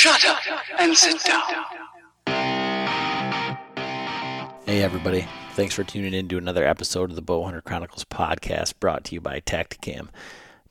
Shut up and sit down. Hey, everybody. Thanks for tuning in to another episode of the Bowhunter Chronicles podcast brought to you by Tactacam.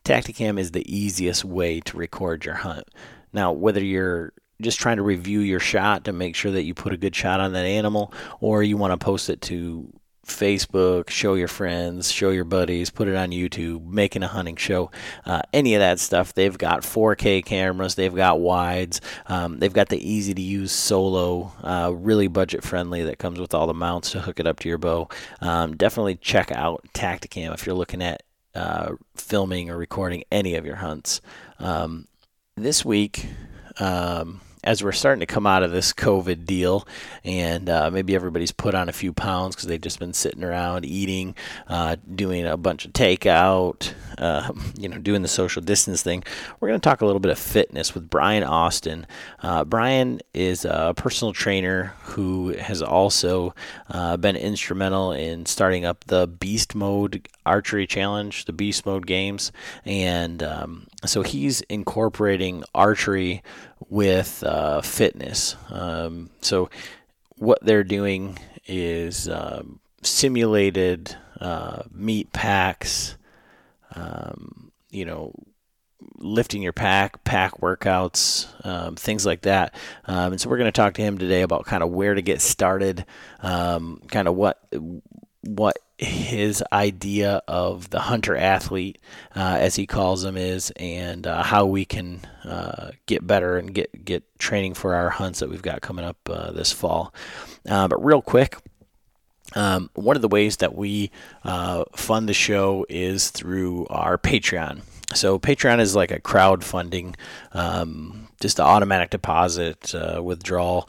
Tactacam is the easiest way to record your hunt. Now, whether you're just trying to review your shot to make sure that you put a good shot on that animal, or you want to post it to Facebook, show your friends, show your buddies, put it on YouTube, making a hunting show, uh, any of that stuff. They've got 4K cameras, they've got wides, um, they've got the easy to use solo, uh, really budget friendly that comes with all the mounts to hook it up to your bow. Um, definitely check out Tactacam if you're looking at uh, filming or recording any of your hunts. Um, this week, um, as we're starting to come out of this COVID deal, and uh, maybe everybody's put on a few pounds because they've just been sitting around eating, uh, doing a bunch of takeout, uh, you know, doing the social distance thing. We're going to talk a little bit of fitness with Brian Austin. Uh, Brian is a personal trainer who has also uh, been instrumental in starting up the Beast Mode Archery Challenge, the Beast Mode Games, and um, so he's incorporating archery with uh, fitness. Um, so what they're doing is um, simulated uh, meat packs, um, you know, lifting your pack, pack workouts, um, things like that. Um, and so we're going to talk to him today about kind of where to get started, um, kind of what what his idea of the hunter athlete, uh, as he calls them, is, and uh, how we can uh, get better and get get training for our hunts that we've got coming up uh, this fall. Uh, but real quick. Um, one of the ways that we uh, fund the show is through our Patreon. So Patreon is like a crowdfunding, um, just an automatic deposit, withdrawal,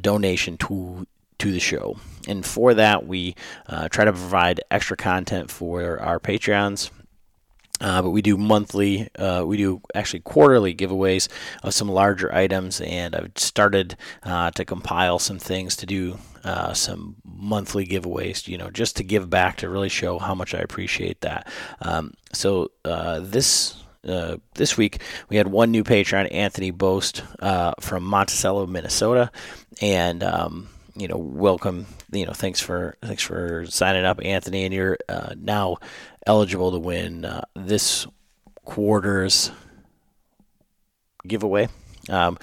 donation to to the show. And for that, we uh, try to provide extra content for our Patreons. Uh, but we do monthly, uh, we do actually quarterly giveaways of some larger items, and I've started uh, to compile some things to do uh, some monthly giveaways, you know, just to give back to really show how much I appreciate that. Um, so uh, this uh, this week we had one new patron, Anthony Boast from Monticello, Minnesota, and um, you know, welcome. You know, thanks for thanks for signing up, Anthony, and you're uh, now eligible to win uh, this quarter's giveaway. Um,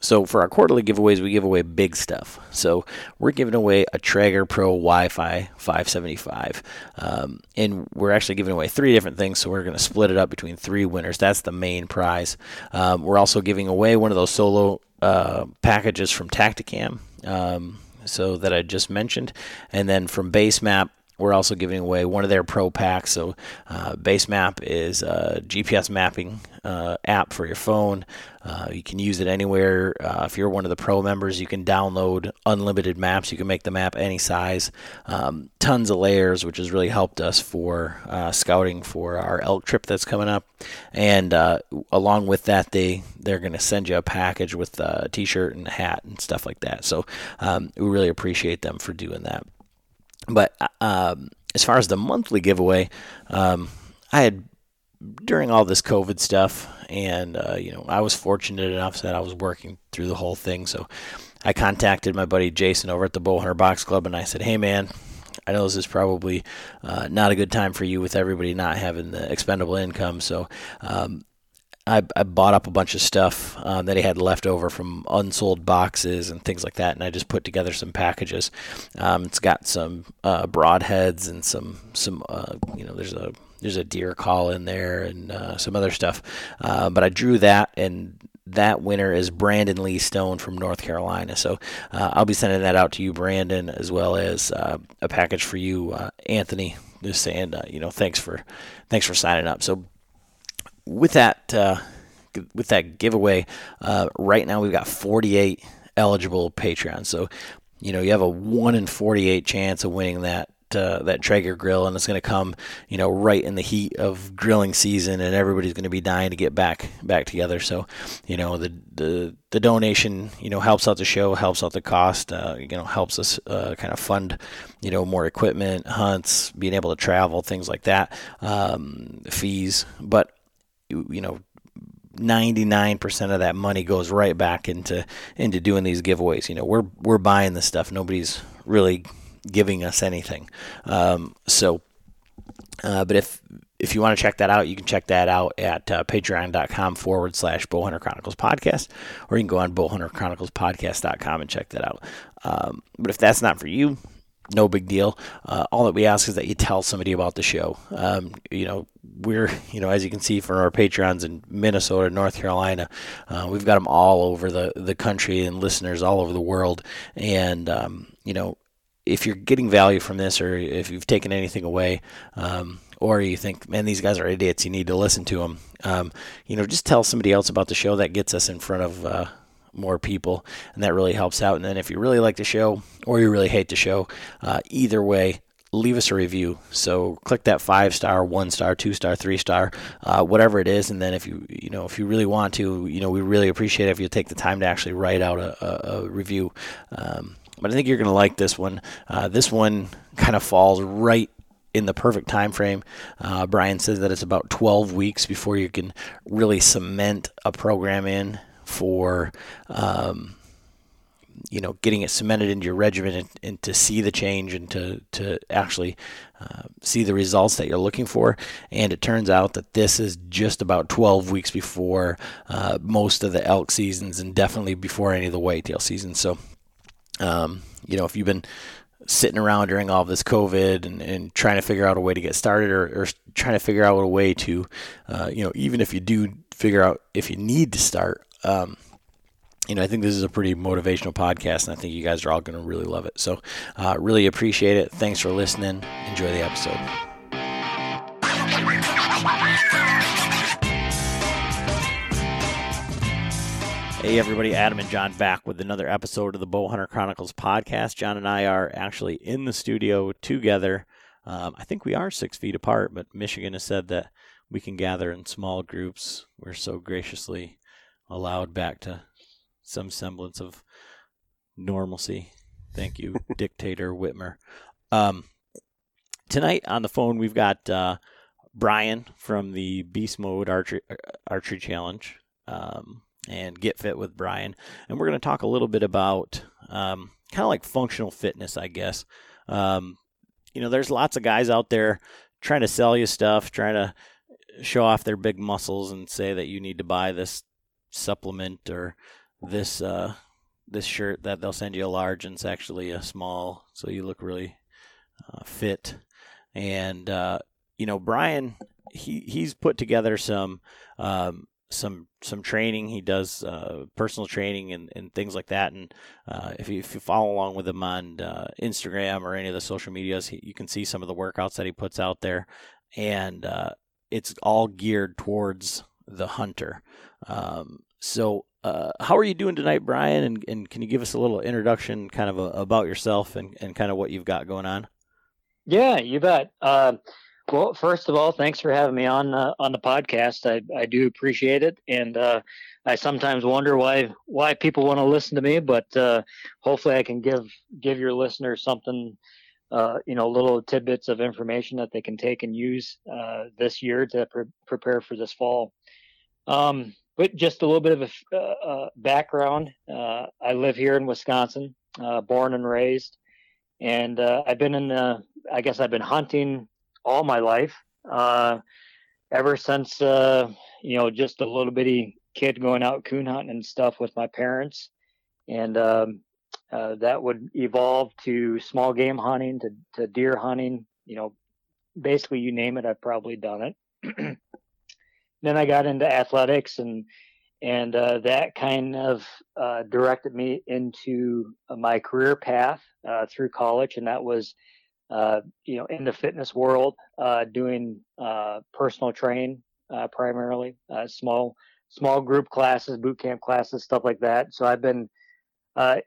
so for our quarterly giveaways, we give away big stuff. So we're giving away a Traeger Pro Wi-Fi 575, um, and we're actually giving away three different things. So we're going to split it up between three winners. That's the main prize. Um, we're also giving away one of those solo uh, packages from Tactacam um, so that I just mentioned. And then from Basemap, we're also giving away one of their pro packs. So, uh, Basemap is a GPS mapping uh, app for your phone. Uh, you can use it anywhere. Uh, if you're one of the pro members, you can download unlimited maps. You can make the map any size. Um, tons of layers, which has really helped us for uh, scouting for our elk trip that's coming up. And uh, along with that, they they're going to send you a package with a t-shirt and a hat and stuff like that. So um, we really appreciate them for doing that. But um, as far as the monthly giveaway, um, I had during all this COVID stuff, and uh, you know, I was fortunate enough that I was working through the whole thing. So I contacted my buddy Jason over at the Bowhunter Box Club, and I said, "Hey, man." I know this is probably uh, not a good time for you with everybody not having the expendable income. So um, I, I, bought up a bunch of stuff um, that he had left over from unsold boxes and things like that, and I just put together some packages. Um, it's got some uh, broadheads and some some uh, you know there's a there's a deer call in there and uh, some other stuff. Uh, but I drew that, and that winner is Brandon Lee Stone from North Carolina. So uh, I'll be sending that out to you, Brandon, as well as uh, a package for you, Anthony. Just saying, you know, thanks for thanks for signing up. So with that uh, with that giveaway, uh, right now we've got 48 eligible Patreons. So you know you have a one in 48 chance of winning that. Uh, that Traeger grill, and it's going to come, you know, right in the heat of grilling season, and everybody's going to be dying to get back back together. So, you know, the the the donation, you know, helps out the show, helps out the cost, uh, you know, helps us uh, kind of fund, you know, more equipment, hunts, being able to travel, things like that, um, fees. But you know, 99% of that money goes right back into into doing these giveaways. You know, we're we're buying this stuff. Nobody's really giving us anything. Um, so, uh, but if if you want to check that out, you can check that out at uh, patreon.com forward slash Bowhunter Chronicles podcast, or you can go on bowhunterchroniclespodcast.com and check that out. Um, but if that's not for you, no big deal. Uh, all that we ask is that you tell somebody about the show. Um, you know, we're, you know, as you can see from our Patreons in Minnesota, North Carolina, uh, we've got them all over the, the country and listeners all over the world. And, um, you know, if you're getting value from this or if you've taken anything away, um, or you think, man, these guys are idiots, you need to listen to them, um, you know, just tell somebody else about the show. That gets us in front of uh, more people, and that really helps out. And then if you really like the show or you really hate the show, uh, either way, leave us a review. So click that five star, one star, two star, three star, uh, whatever it is. And then if you you know if you really want to, you know we really appreciate it if you take the time to actually write out a, a, a review. Um, but I think you're going to like this one. Uh, this one kind of falls right in the perfect time frame. Uh, Brian says that it's about 12 weeks before you can really cement a program in for um, you know getting it cemented into your regimen and, and, to see the change and to to actually uh, see the results that you're looking for. And it turns out that this is just about 12 weeks before uh, most of the elk seasons and definitely before any of the whitetail seasons. So um, you know if you've been sitting around during all this COVID and, and trying to figure out a way to get started or, or trying to figure out a way to, uh, you know, even if you do figure out if you need to start, um, you know, I think this is a pretty motivational podcast, and I think you guys are all going to really love it. So, uh, really appreciate it. Thanks for listening. Enjoy the episode. Hey, everybody, Adam and John back with another episode of the Bowhunter Chronicles podcast. John and I are actually in the studio together. Um, I think we are six feet apart, but Michigan has said that we can gather in small groups. We're so graciously allowed back to some semblance of normalcy. Thank you, Dictator Whitmer. Um, tonight on the phone, we've got uh, Brian from the Beast Mode Archery, Archery Challenge um, and Get Fit with Brian. And we're going to talk a little bit about um, kind of like functional fitness, I guess. Um, you know, there's lots of guys out there trying to sell you stuff, trying to show off their big muscles and say that you need to buy this supplement or this uh, this shirt that they'll send you a large and it's actually a small, so you look really uh, fit. And uh, you know, Brian, he he's put together some um, some some training. He does uh, personal training and, and things like that. And uh, if, you, if you follow along with him on uh, Instagram or any of the social medias, he, you can see some of the workouts that he puts out there. And uh, it's all geared towards the hunter. Um, so, uh, how are you doing tonight, Brian? And, and can you give us a little introduction, kind of a, about yourself and, and kind of what you've got going on? Yeah, you bet. Uh, well, first of all, thanks for having me on uh, on the podcast. I, I do appreciate it, and uh, I sometimes wonder why why people want to listen to me. But uh, hopefully, I can give give your listeners something, uh, you know, little tidbits of information that they can take and use uh, this year to pre- prepare for this fall. Um, but just a little bit of a uh, uh, background. Uh, I live here in Wisconsin, uh, born and raised, and uh, I've been in the. I guess I've been hunting all my life, uh, ever since you know just a little bitty kid going out coon hunting and stuff with my parents, and um, that would evolve to small game hunting, to to deer hunting. You know, basically you name it, I've probably done it. then I got into athletics and and uh, that kind of uh, directed me into uh, my career path uh, through college, and that was, uh, you know, in the fitness world, uh, doing personal training primarily, small small group classes, boot camp classes, stuff like that. So I've been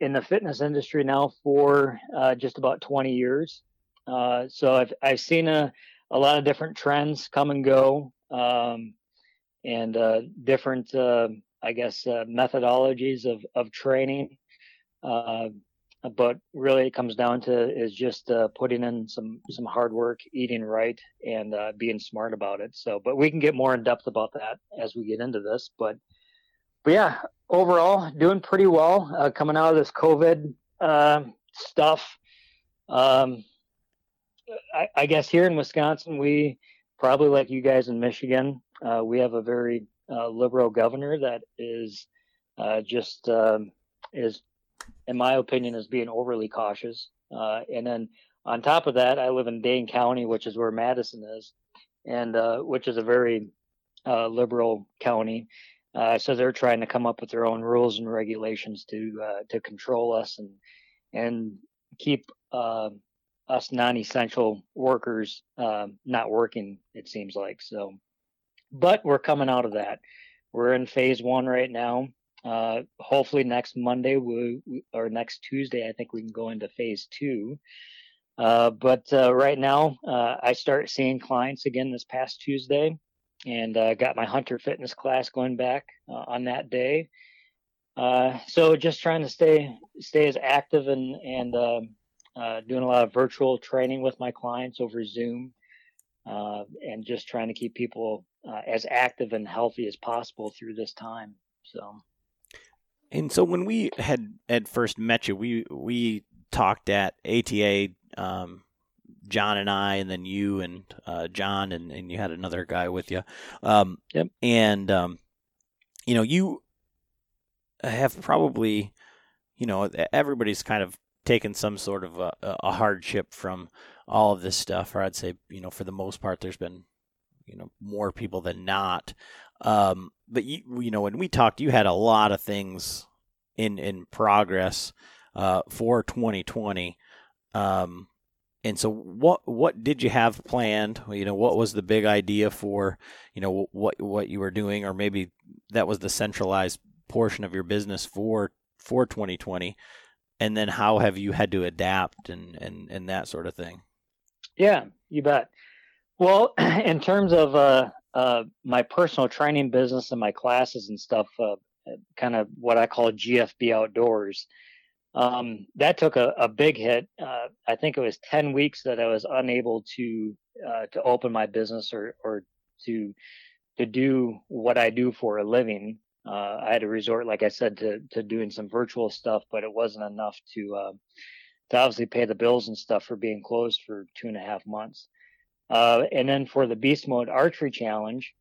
in the fitness industry now for just about 20 years. so I've I've seen a a lot of different trends come and go. Um, and uh, different, uh, I guess, uh, methodologies of, of training. Uh, but really it comes down to is just uh, putting in some some hard work, eating right, and being smart about it. So, but we can get more in depth about that as we get into this. But but yeah, overall doing pretty well coming out of this COVID uh, stuff. Um, I, I, guess here in Wisconsin, we probably like you guys in Michigan, uh, we have a very uh, liberal governor that is just um, is in my opinion, is being overly cautious. Uh, and then on top of that, I live in Dane County, which is where Madison is, and uh, which is a very uh, liberal county. Uh, so they're trying to come up with their own rules and regulations to uh, to control us and and keep uh, us non-essential workers not working. It seems like so, but we're coming out of that. We're in phase one right now. Uh, hopefully next Monday we, or next Tuesday, I think we can go into phase two. Uh, but uh, right now, uh, I start seeing clients again this past Tuesday, and uh, got my hunter fitness class going back uh, on that day. so just trying to stay stay as active and and um, doing a lot of virtual training with my clients over Zoom, and just trying to keep people as active and healthy as possible through this time. So. And so when we had had first met you, we we talked at ATA, um, John and I, and then you and uh, John, and, and you had another guy with you. Um, yep. And um, you know, you have probably, you know, everybody's kind of taken some sort of a, a hardship from all of this stuff, or I'd say, you know, for the most part, there's been, you know, more people than not. Um, but you, you know, when we talked, you had a lot of things in in progress uh, for 2020. Um, and so, what what did you have planned? You know, what was the big idea for you know what what you were doing, or maybe that was the centralized portion of your business for for 2020. And then, how have you had to adapt and and and that sort of thing? Yeah, you bet. Well, in terms of uh, uh, my personal training business and my classes and stuff, uh, kind of what I call GFB outdoors. Um, that took a, a big hit. Uh, I think it was 10 weeks that I was unable to, uh, to open my business or, or to, to do what I do for a living. Uh, I had to resort, like I said, to, to doing some virtual stuff, but it wasn't enough to, to obviously pay the bills and stuff for being closed for two and a half months. Uh, and then for the Beast Mode Archery Challenge,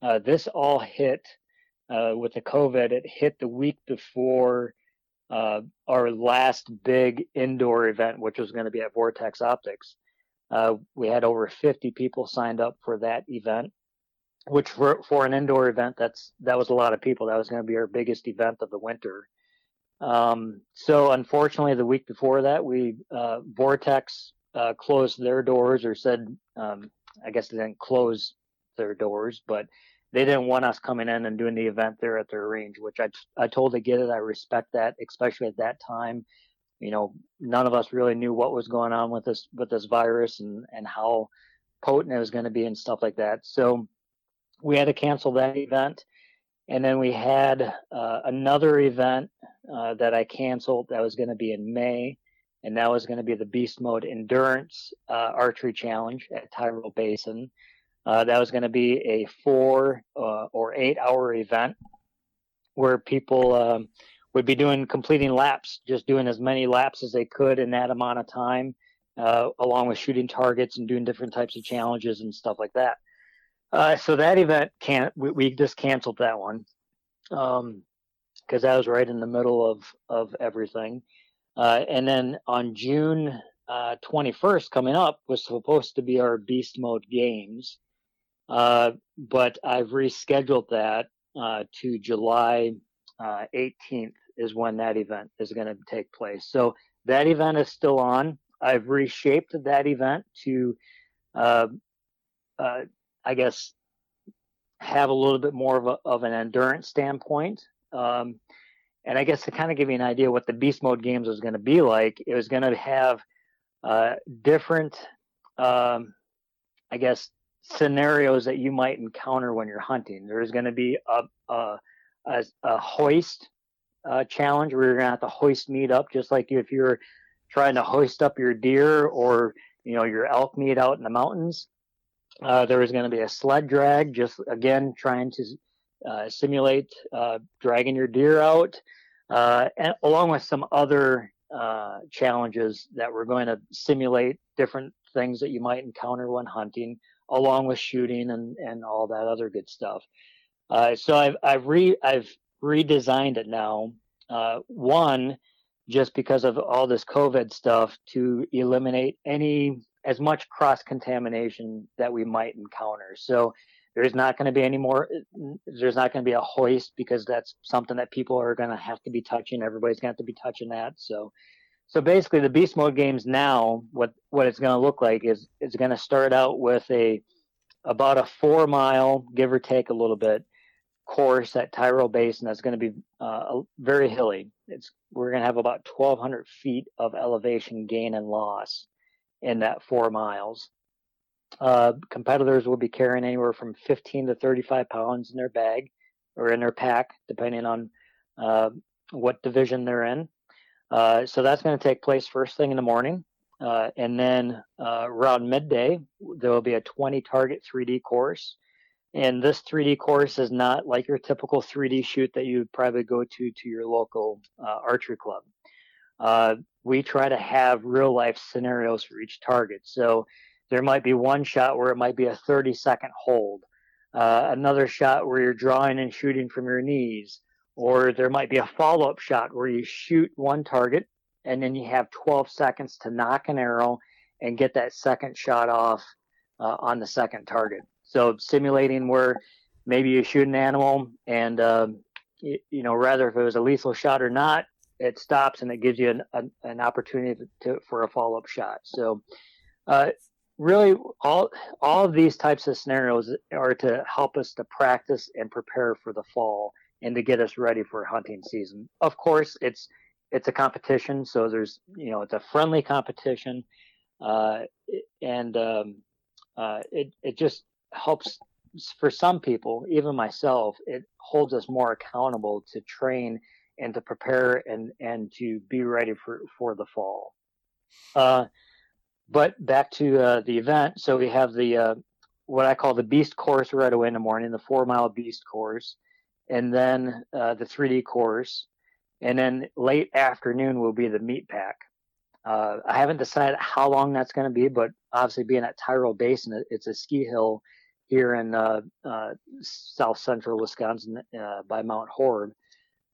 uh, this all hit uh, with the COVID. It hit the week before uh, our last big indoor event, which was going to be at Vortex Optics. Uh, we had over 50 people signed up for that event, which for, for an indoor event, that's that was a lot of people. That was going to be our biggest event of the winter. Um, so unfortunately, the week before that, we uh, Vortex uh, closed their doors or said, um, I guess they didn't close their doors, but they didn't want us coming in and doing the event there at their range, which I, I totally get it. I respect that, especially at that time. You know, none of us really knew what was going on with this, with this virus and, and how potent it was going to be and stuff like that. So we had to cancel that event. And then we had uh, another event uh, that I canceled that was going to be in May and that was going to be the Beast Mode Endurance uh, Archery Challenge at Tyrol Basin. Uh, that was going to be a four uh, or eight hour event where people um, would be doing completing laps, just doing as many laps as they could in that amount of time, uh, along with shooting targets and doing different types of challenges and stuff like that. So that event can't, we, we, just canceled that one because that was right in the middle of, of everything. Uh, and then on June uh, 21st, coming up, was supposed to be our Beast Mode Games. Uh, but I've rescheduled that uh, to July 18th, uh, is when that event is going to take place. So that event is still on. I've reshaped that event to, uh, I guess, have a little bit more of, a, of an endurance standpoint. Um, and I guess to kind of give you an idea what the beast mode games was going to be like, it was going to have uh, different, um, I guess, scenarios that you might encounter when you're hunting. There's going to be a, a, a, a hoist uh, challenge where you're going to have to hoist meat up, just like if you're trying to hoist up your deer or you know your elk meat out in the mountains. Uh, there was going to be a sled drag, just again trying to uh, simulate uh, dragging your deer out, uh, and along with some other uh, challenges that we're going to simulate different things that you might encounter when hunting, along with shooting and, and all that other good stuff. Uh, so I've I've re I've redesigned it now. One, just because of all this COVID stuff, to eliminate any as much cross contamination that we might encounter. So there's not going to be any more. There's not going to be a hoist because that's something that people are going to have to be touching. Everybody's going to have to be touching that. So so basically, the beast mode games now, what what it's going to look like is it's going to start out with a about a four mile, give or take a little bit, course at Tyrol Basin that's going to be uh, very hilly. It's we're going to have about 1,200 feet of elevation gain and loss in that four miles. Uh, competitors will be carrying anywhere from 15 to 35 pounds in their bag or in their pack, depending on uh, what division they're in. Uh, so that's going to take place first thing in the morning. Uh, and then uh, around midday, there will be a 20 target 3D course. And this 3D course is not like your typical 3D shoot that you would probably go to to your local uh, archery club. Uh, we try to have real life scenarios for each target. So there might be one shot where it might be a 30 second hold, another shot where you're drawing and shooting from your knees, or there might be a follow up shot where you shoot one target and then you have 12 seconds to nock an arrow and get that second shot off uh, on the second target. So simulating where maybe you shoot an animal and uh, you, you, know rather if it was a lethal shot or not, it stops and it gives you an, an, an opportunity to, for a follow up shot. So uh, really all all of these types of scenarios are to help us to practice and prepare for the fall and to get us ready for hunting season. Of course, it's it's a competition, so there's you know it's a friendly competition, uh, and um, uh, it it just helps for some people, even myself. It holds us more accountable to train and to prepare and and to be ready for for the fall. Uh, but back to uh, the event. So we have the uh, what I call the beast course right away in the morning, the four mile beast course and then uh, the 3D course, and then late afternoon will be the meat pack. Uh, I haven't decided how long that's going to be, but obviously being at Tyrol Basin, it's a ski hill here in uh, uh south central Wisconsin uh, by Mount Horeb.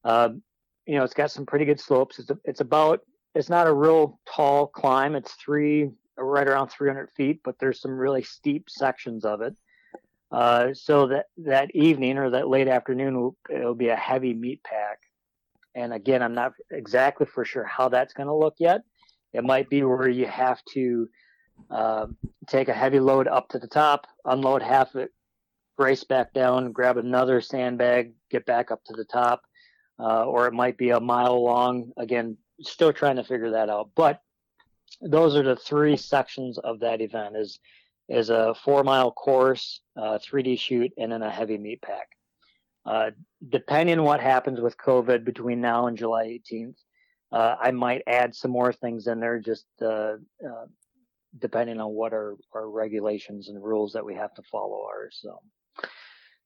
Um, you know, it's got some pretty good slopes. It's, a, it's about, it's not a real tall climb. It's three, right around 300 feet, but there's some really steep sections of it. Uh, so that that evening or that late afternoon it'll be a heavy meat pack. And again, I'm not exactly for sure how that's going to look yet. It might be where you have to uh, take a heavy load up to the top, unload half of it, race back down, grab another sandbag, get back up to the top, uh, or it might be a mile long. Again, still trying to figure that out. But those are the three sections of that event: is is a four mile course, uh, 3D shoot, and then a heavy meat pack. Uh, depending on what happens with COVID between now and July 18th, uh, I might add some more things in there just uh, uh, depending on what our, our regulations and rules that we have to follow are. So,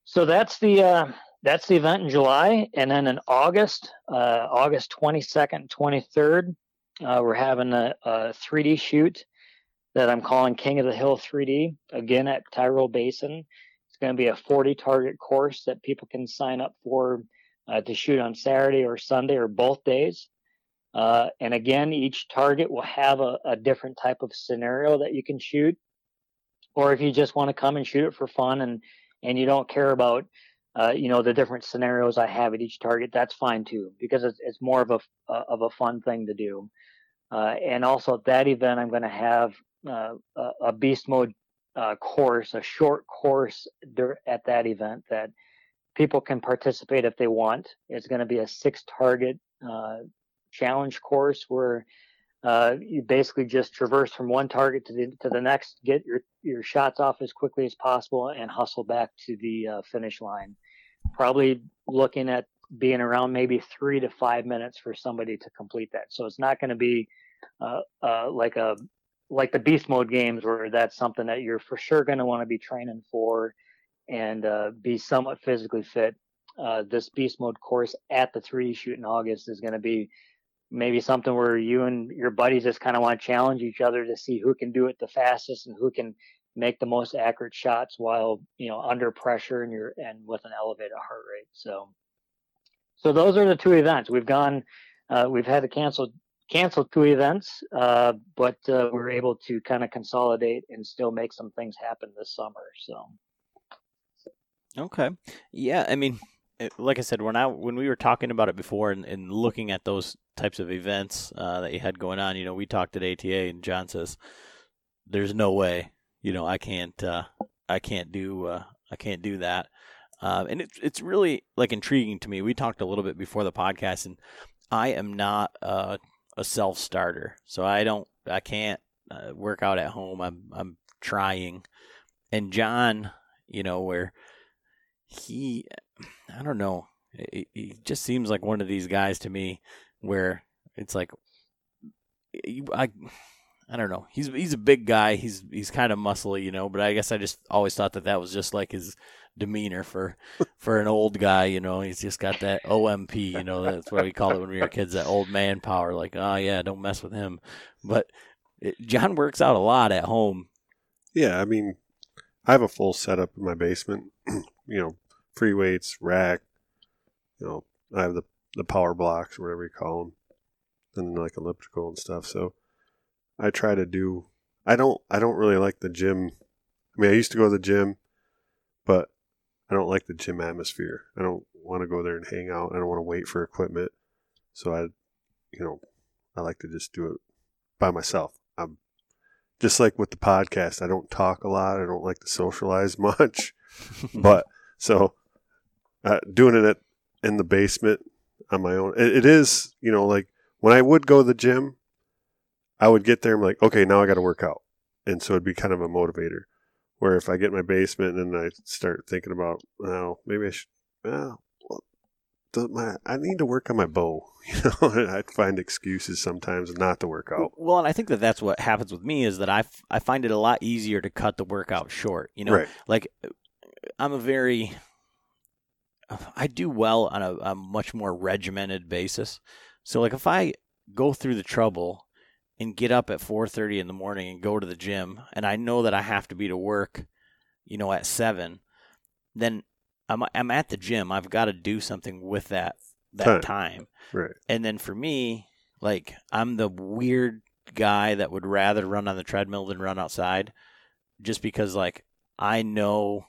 so that's the uh, that's the event in July, and then in August, August 22nd, 23rd, we're having a, a 3D shoot that I'm calling King of the Hill 3D, again at Tyrol Basin. It's going to be a 40 target course that people can sign up for uh, to shoot on Saturday or Sunday or both days. Uh, and again, each target will have a, a, different type of scenario that you can shoot. Or if you just want to come and shoot it for fun and, and you don't care about, uh, you know, the different scenarios I have at each target, that's fine too, because it's, it's more of a, uh, of a fun thing to do. Uh, and also at that event, I'm going to have uh, a beast mode uh, course, a short course at that event that people can participate if they want. It's going to be a six target uh, challenge course where uh, you basically just traverse from one target to the to the next, get your your shots off as quickly as possible, and hustle back to the uh, finish line. Probably looking at being around maybe three to five minutes for somebody to complete that. So it's not going to be uh, uh, like a like the beast mode games where that's something that you're for sure going to want to be training for and uh, be somewhat physically fit. Uh, this beast mode course at the 3D shoot in August is going to be maybe something where you and your buddies just kind of want to challenge each other to see who can do it the fastest and who can make the most accurate shots while you know under pressure and you're and with an elevated heart rate. So, so those are the two events we've gone. Uh, we've had to cancel cancel two events, uh, but uh, we're able to kind of consolidate and still make some things happen this summer. So. Okay. Yeah, I mean, like I said, when I when we were talking about it before and, and looking at those types of events uh, that you had going on, you know, we talked at ATA and John says, "There's no way, you know, I can't, uh, I can't do, uh, I can't do that." Um, and it's it's really like intriguing to me. We talked a little bit before the podcast, and I am not a self starter, so I don't, I can't uh, work out at home. I'm I'm trying, and John, you know, where he I don't know. He, just seems like one of these guys to me where it's like I I don't know. He's he's a big guy. He's he's kind of muscly, you know. But I guess I just always thought that that was just like his demeanor for for an old guy. You know, he's just got that OMP. You know, that's what we call it when we were kids. That old man power. Like, oh yeah, don't mess with him. But it, John works out a lot at home. Yeah, I mean, I have a full setup in my basement. you know, free weights, rack. You know, I have the the power blocks or whatever you call them, and then like elliptical and stuff. So I try to do. I don't. I don't really like the gym. I mean, I used to go to the gym, but I don't like the gym atmosphere. I don't want to go there and hang out. I don't want to wait for equipment. So I, you know, I like to just do it by myself. I'm just like with the podcast. I don't talk a lot. I don't like to socialize much, but so uh, doing it at, in the basement on my own. It, it is, you know, like when I would go to the gym, I would get there and be like, okay, now I got to work out. And so it'd be kind of a motivator. Where if I get in my basement and I start thinking about, oh, maybe I should, well, my, I need to work on my bow. You know, I'd find excuses sometimes not to work out. Well, and I think that that's what happens with me is that I, f- I find it a lot easier to cut the workout short. You know, Right. like I'm a very I do well on a, a much more regimented basis. So like if I go through the trouble and get up at 4:30 in the morning and go to the gym and I know that I have to be to work, you know, at 7, then I'm I'm at the gym. I've got to do something with that that time. Right. And then for me, like I'm the weird guy that would rather run on the treadmill than run outside just because like I know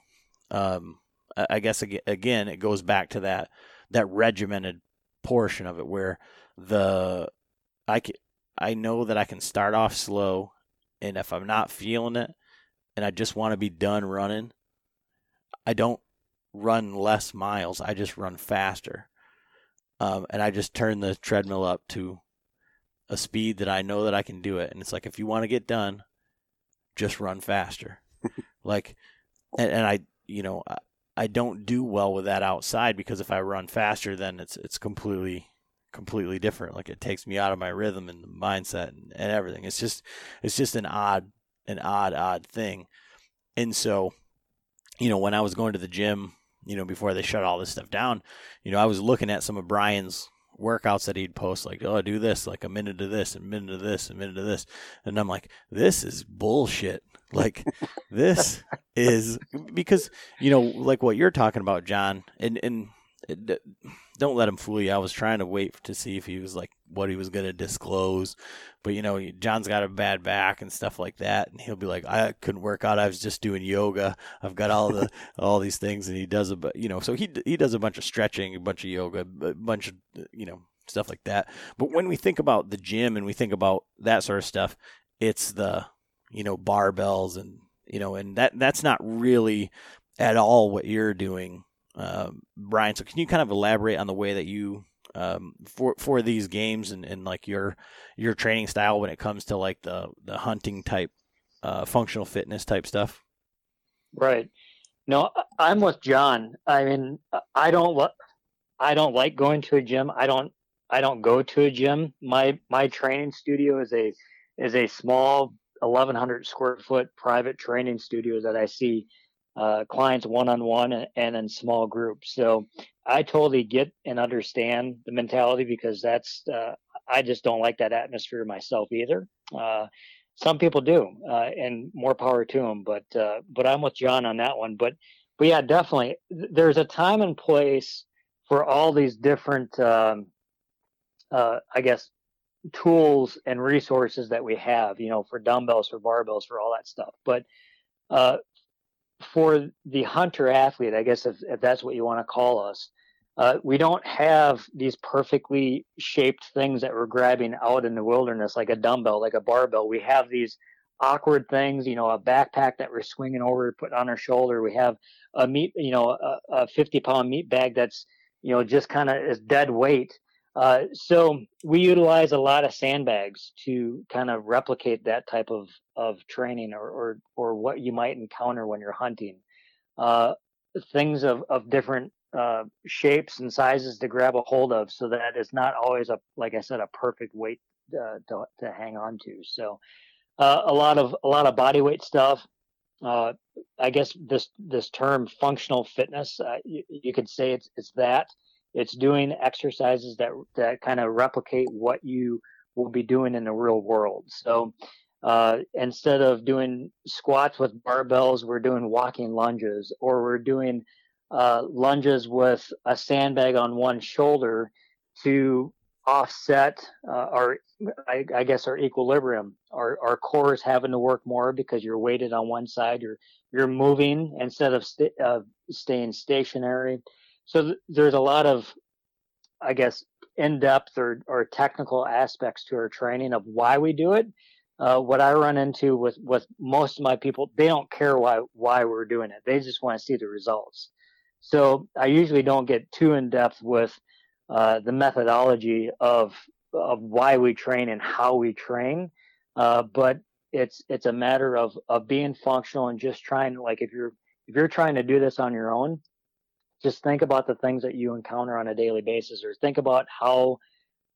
um I guess again it goes back to that that regimented portion of it where the I can, I know that I can start off slow and if I'm not feeling it and I just want to be done running I don't run less miles I just run faster. Um, and I just turn the treadmill up to a speed that I know that I can do it and it's like if you want to get done just run faster. Like and, and I you know I don't do well with that outside because if I run faster, then it's it's completely completely different. Like it takes me out of my rhythm and mindset and, and everything. It's just it's just an odd an odd odd thing. And so, you know, when I was going to the gym, you know, before they shut all this stuff down, you know, I was looking at some of Brian's workouts that he'd post like, oh, do this, like a minute of this, a minute of this, a minute of this. And I'm like, this is bullshit. Like this is because you know, like what you're talking about, John, and and uh, it, don't let him fool you. I was trying to wait to see if he was like what he was going to disclose, but you know, John's got a bad back and stuff like that, and he'll be like, I couldn't work out. I was just doing yoga. I've got all the all these things, and he does a, you know, so he he does a bunch of stretching, a bunch of yoga, a bunch of uh, you know stuff like that. But when we think about the gym and we think about that sort of stuff, it's the you know barbells and you know and that that's not really at all what you're doing um, brian so can you kind of elaborate on the way that you um, for for these games and, and like your your training style when it comes to like the the hunting type uh, functional fitness type stuff right no i'm with john i mean i don't I don't like going to a gym. I don't I don't go to a gym. My my training studio is a is a small 1100 square foot private training studio that I see uh, clients one on one and in small groups. So I totally get and understand the mentality because that's uh, I just don't like that atmosphere myself either. Uh, some people do, uh, and more power to them. But uh, but I'm with John on that one. But but yeah, definitely, there's a time and place for all these different, um, uh, I guess, tools and resources that we have. You know, for dumbbells, for barbells, for all that stuff. But uh, for the hunter athlete, I guess if, if that's what you want to call us, uh, we don't have these perfectly shaped things that we're grabbing out in the wilderness like a dumbbell, like a barbell. We have these awkward things, you know, a backpack that we're swinging over, put on our shoulder. We have a meat, you know, a, a 50 pound meat bag that's, you know, just kind of is dead weight. Uh, so we utilize a lot of sandbags to kind of replicate that type of, of training or, or, or what you might encounter when you're hunting. Uh, things of, of different uh, shapes and sizes to grab a hold of so that it's not always a like I said a perfect weight uh, to, to hang on to. So uh, a lot of a lot of body weight stuff. Uh, I guess this this term functional fitness you, you, could say it's it's that it's doing exercises that that kind of replicate what you will be doing in the real world. So uh, instead of doing squats with barbells, we're doing walking lunges, or we're doing uh, lunges with a sandbag on one shoulder to offset uh, our, I, I, guess, our equilibrium. Our, our core is having to work more because you're weighted on one side. You're you're moving instead of st- staying stationary. So th- there's a lot of, I guess, in-depth or, or technical aspects to our training of why we do it. Uh, what I run into with, with most of my people, they don't care why why we're doing it. They just want to see the results. So I usually don't get too in depth with uh, the methodology of of why we train and how we train, uh, but it's it's a matter of of being functional and just trying like if you're if you're trying to do this on your own, just think about the things that you encounter on a daily basis, or think about how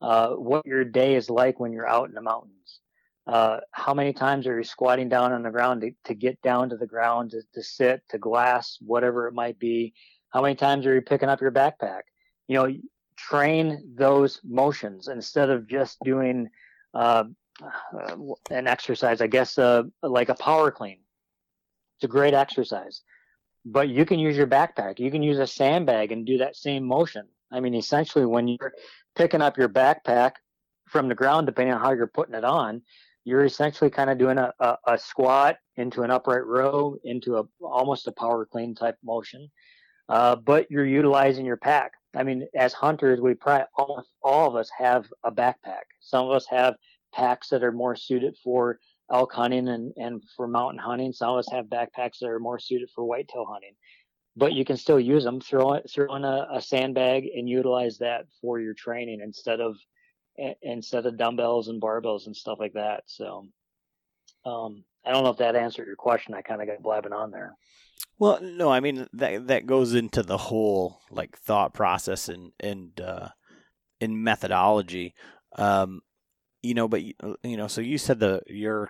uh, what your day is like when you're out in the mountains. Uh, how many times are you squatting down on the ground to, to get down to the ground, to, to sit, to glass, whatever it might be? How many times are you picking up your backpack? You know, train those motions instead of just doing uh, uh, an exercise. I guess uh, like a power clean. It's a great exercise, but you can use your backpack. You can use a sandbag and do that same motion. I mean, essentially, when you're picking up your backpack from the ground, depending on how you're putting it on, you're essentially kind of doing a, a, a squat into an upright row into a almost a power clean type motion uh, but you're utilizing your pack. I mean, as hunters, we probably almost all of us have a backpack. Some of us have packs that are more suited for elk hunting and, and for mountain hunting. Some of us have backpacks that are more suited for whitetail hunting. But you can still use them. Throw it, throw in a, a sandbag and utilize that for your training instead of instead of dumbbells and barbells and stuff like that. So, um, I don't know if that answered your question. I kind of got blabbing on there. Well, no, I mean that that goes into the whole like thought process and and uh, methodology. Um, you know, but you know, so you said the your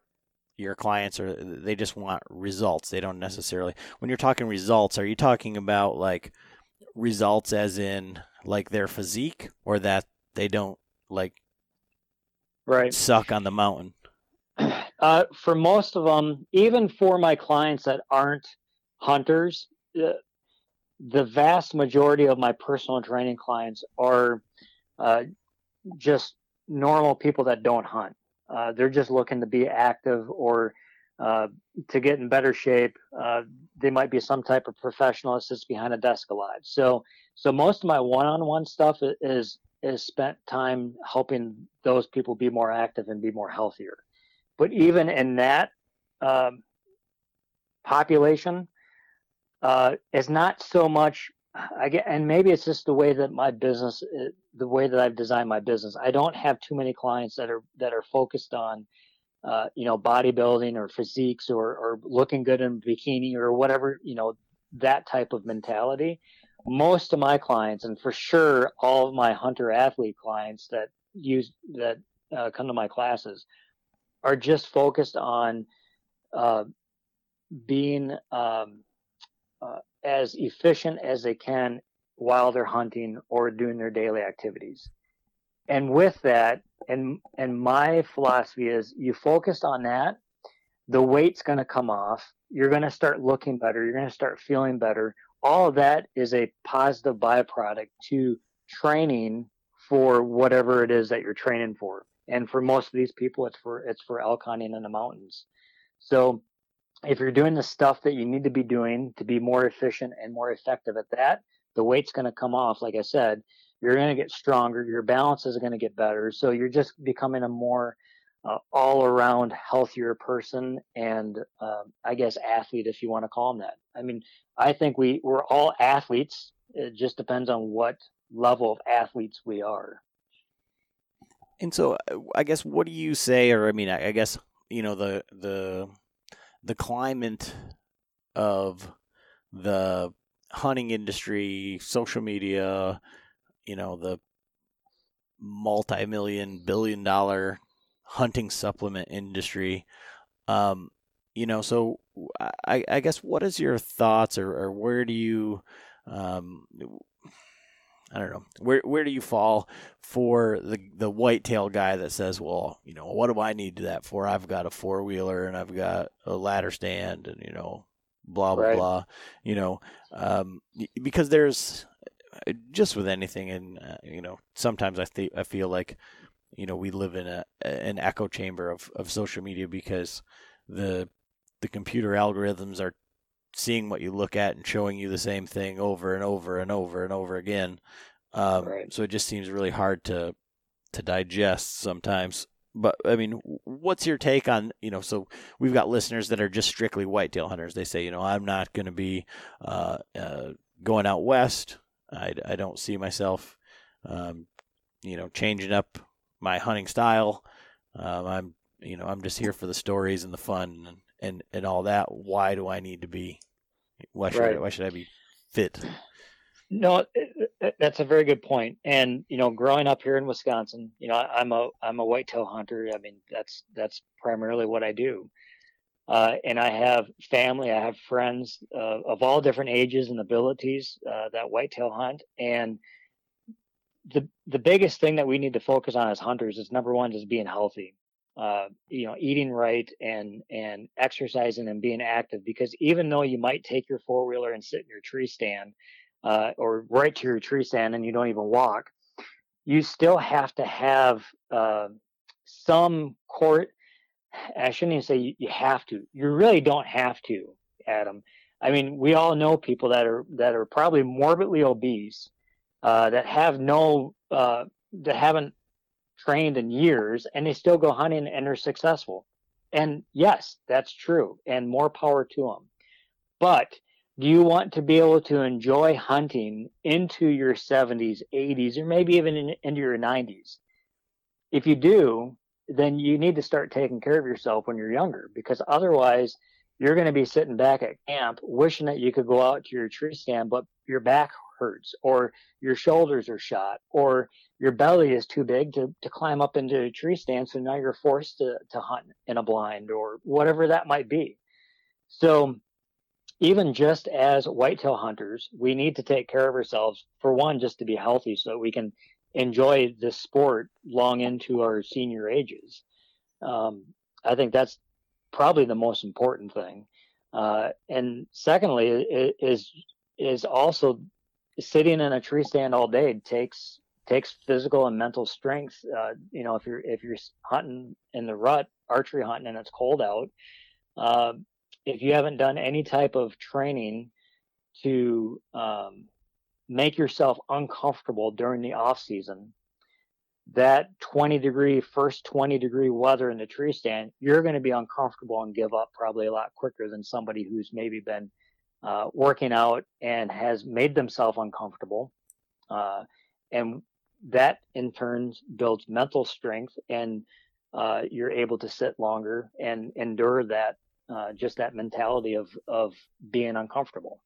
your clients are they just want results. They don't necessarily. When you're talking results, are you talking about like results as in like their physique or that they don't like right suck on the mountain? Uh, for most of them, even for my clients that aren't hunters, uh, the vast majority of my personal training clients are uh, just normal people that don't hunt. Uh, they're just looking to be active or uh, to get in better shape. Uh, they might be some type of professional that sits behind a desk a lot. So, so most of my one-on-one stuff is is spent time helping those people be more active and be more healthier. But even in that um, population, uh, is not so much I get, and maybe it's just the way that my business, uh, the way that I've designed my business. I don't have too many clients that are that are focused on, uh, you know, bodybuilding or physiques or or looking good in bikini or whatever, you know, that type of mentality. most of my clients, and for sure all of my hunter athlete clients that use that uh, come to my classes, are just focused on uh, being um, uh, as efficient as they can while they're hunting or doing their daily activities. And with that, and and my philosophy is you focus on that, the weight's going to come off. You're going to start looking better. You're going to start feeling better. All of that is a positive byproduct to training for whatever it is that you're training for. And for most of these people, it's for it's for elk hunting in the mountains. So if you're doing the stuff that you need to be doing to be more efficient and more effective at that, the weight's going to come off. Like I said, you're going to get stronger. Your balance is going to get better. So you're just becoming a more uh, all around healthier person and uh, I guess athlete, if you want to call them that. I mean, I think we, we're all athletes. It just depends on what level of athletes we are. And so, uh, I guess, what do you say, or I mean, I guess you know the the the climate of the hunting industry, social media, you know, the multi-million billion dollar hunting supplement industry. Um, you know, so I, I guess what is your thoughts or, or where do you, um, I don't know, where where do you fall for the the whitetail guy that says, well, you know, what do I need that for? I've got a four wheeler and I've got a ladder stand and you know, blah blah right. blah. You know, um, because there's just with anything, and uh, you know, sometimes I think I feel like you know we live in a an echo chamber of, of social media because the the computer algorithms are seeing what you look at and showing you the same thing over and over and over and over again. Um, right. So it just seems really hard to to digest sometimes. But I mean, what's your take on you know? So we've got listeners that are just strictly whitetail hunters. They say, you know, I'm not going to be uh, uh, going out west. I, I don't see myself, um, you know, changing up my hunting style. Um, I'm you know I'm just here for the stories and the fun and, and, and all that. Why do I need to be? Why should right. I, why should I be fit? No, that's a very good point. And you know, growing up here in Wisconsin, you know, I'm a I'm a whitetail hunter. I mean, that's that's primarily what I do. Uh, and I have family, I have friends uh, of all different ages and abilities uh, that whitetail hunt. And the the biggest thing that we need to focus on as hunters is number one is being healthy. Uh, you know, eating right and and exercising and being active. Because even though you might take your four wheeler and sit in your tree stand, uh, or right to your tree stand, and you don't even walk, you still have to have uh, some court. I shouldn't even say you, you have to. You really don't have to, Adam. I mean, we all know people that are that are probably morbidly obese uh, that have no uh, that haven't trained in years and they still go hunting and are successful. And yes, that's true, and more power to them. But do you want to be able to enjoy hunting into your 70s, 80s, or maybe even in, into your 90s? If you do, then you need to start taking care of yourself when you're younger because otherwise you're going to be sitting back at camp wishing that you could go out to your tree stand, but your back hurts or your shoulders are shot or your belly is too big to, to climb up into a tree stand. So now you're forced to, to hunt in a blind or whatever that might be. So even just as whitetail hunters, we need to take care of ourselves for one, just to be healthy so that we can enjoy this sport long into our senior ages. Um, I think that's probably the most important thing. Uh, and secondly, is is also sitting in a tree stand all day takes takes physical and mental strength. Uh, you know, if you're if you're hunting in the rut, archery hunting, and it's cold out, uh, if you haven't done any type of training to um, make yourself uncomfortable during the off season, that 20 degree first 20 degree weather in the tree stand, you're going to be uncomfortable and give up probably a lot quicker than somebody who's maybe been uh, working out and has made themselves uncomfortable. Uh, and that in turn builds mental strength and uh, you're able to sit longer and endure that uh, just that mentality of of being uncomfortable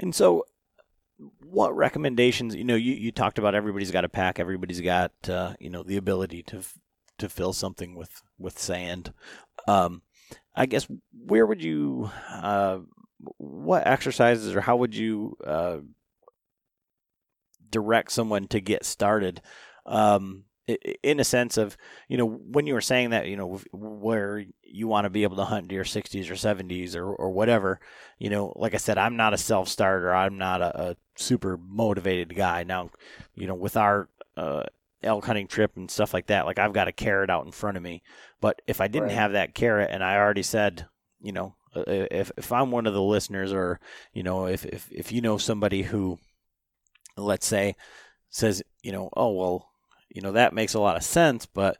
and so what recommendations? You know, you, you talked about everybody's got a pack, everybody's got uh, you know the ability to to fill something with with sand. Um, I guess where would you, uh, what exercises or how would you uh, direct someone to get started? Um, in a sense of you know when you were saying that you know where you want to be able to hunt your 60s or 70s or, or whatever you know like i said i'm not a self-starter i'm not a, a super motivated guy now you know with our uh, elk hunting trip and stuff like that like i've got a carrot out in front of me but if i didn't right. have that carrot and i already said you know if, if i'm one of the listeners or you know if, if if you know somebody who let's say says you know oh well you know that makes a lot of sense but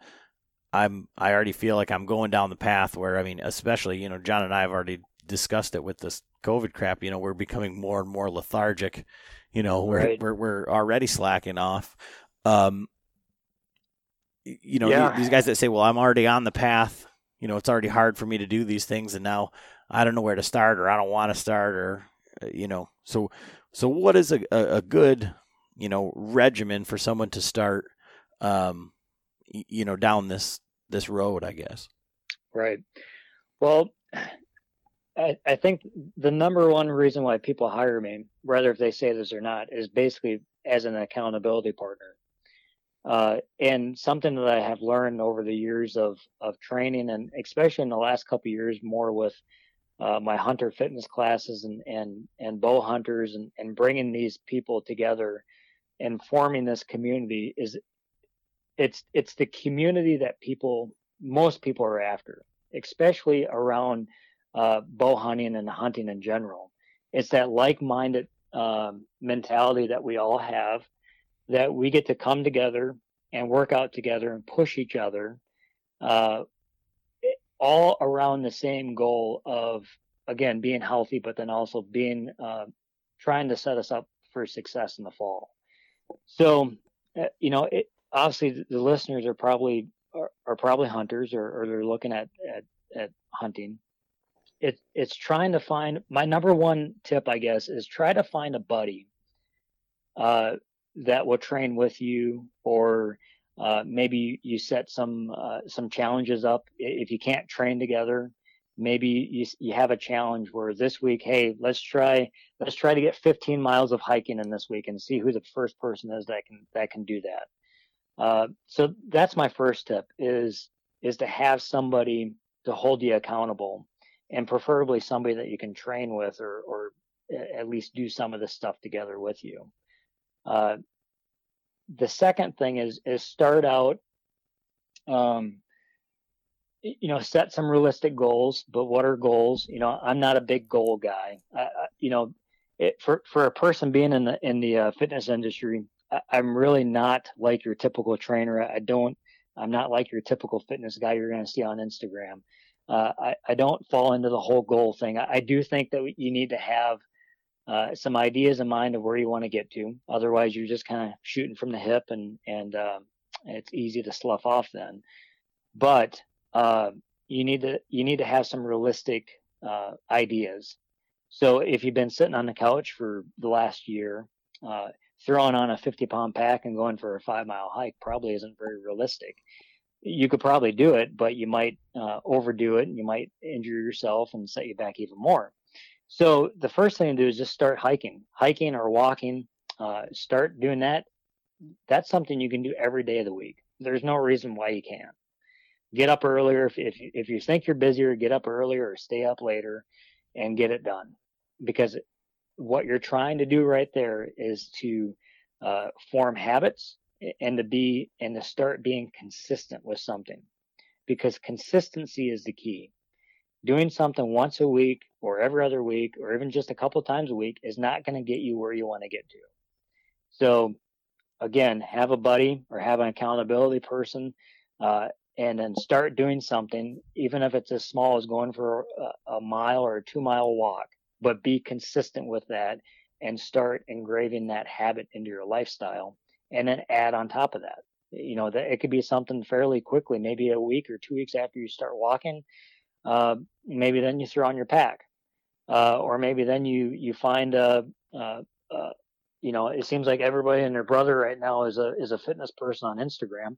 i'm i already feel like i'm going down the path where i mean especially you know john and i have already discussed it with this covid crap you know we're becoming more and more lethargic you know we're right. we're, we're already slacking off um you know yeah. these guys that say well i'm already on the path you know it's already hard for me to do these things and now i don't know where to start or i don't want to start or uh, you know so so what is a, a, good you know regimen for someone to start um, you know, down this this road, I guess. Right. Well, I, I think the number one reason why people hire me, whether if they say this or not, is basically as an accountability partner. Uh, and something that I have learned over the years of of training, and especially in the last couple years, more with uh, my hunter fitness classes and and and bow hunters, and and bringing these people together and forming this community is it's it's the community that people most people are after, especially around uh, bow hunting and hunting in general. It's that like-minded um, mentality that we all have, that we get to come together and work out together and push each other, uh, all around the same goal of again being healthy, but then also being uh, trying to set us up for success in the fall. So, uh, you know, it, obviously the listeners are probably are, are probably hunters or, or, they're looking at, at, at hunting. It, it's trying to find my number one tip, I guess, is try to find a buddy uh, that will train with you, or uh, maybe you set some uh, some challenges up. If you can't train together, maybe you you have a challenge where this week, hey, let's try let's try to get 15 miles of hiking in this week and see who the first person is that can that can do that. Uh, so that's my first tip is is to have somebody to hold you accountable and preferably somebody that you can train with or or at least do some of this stuff together with you. Uh, the second thing is is start out um, you know set some realistic goals but what are goals you know i'm not a big goal guy I, I, you know it, for for a person being in the in the uh, fitness industry I'm really not like your typical trainer. I don't. I'm not like your typical fitness guy you're going to see on Instagram. Uh, I, I don't fall into the whole goal thing. I, I do think that you need to have uh, some ideas in mind of where you want to get to. Otherwise, you're just kind of shooting from the hip, and and uh, it's easy to slough off then. But uh, you need to you need to have some realistic uh, ideas. So if you've been sitting on the couch for the last year, uh, throwing on a 50 pound pack and going for a five mile hike probably isn't very realistic. You could probably do it, but you might uh, overdo it and you might injure yourself and set you back even more. So the first thing to do is just start hiking, hiking or walking. Uh, start doing that. That's something you can do every day of the week. There's no reason why you can't. Get up earlier if if if you think you're busier, get up earlier or stay up later, and get it done. Because what you're trying to do right there is to uh, form habits and to be and to start being consistent with something because consistency is the key doing something once a week or every other week or even just a couple times a week is not going to get you where you want to get to. So again have a buddy or have an accountability person uh, and then start doing something even if it's as small as going for a, a mile or a two mile walk but be consistent with that and start engraving that habit into your lifestyle and then add on top of that. You know that it could be something fairly quickly maybe a week or two weeks after you start walking uh, maybe then you throw on your pack uh, or maybe then you you find a, a, you know, it seems like everybody and their brother right now is a is a fitness person on Instagram.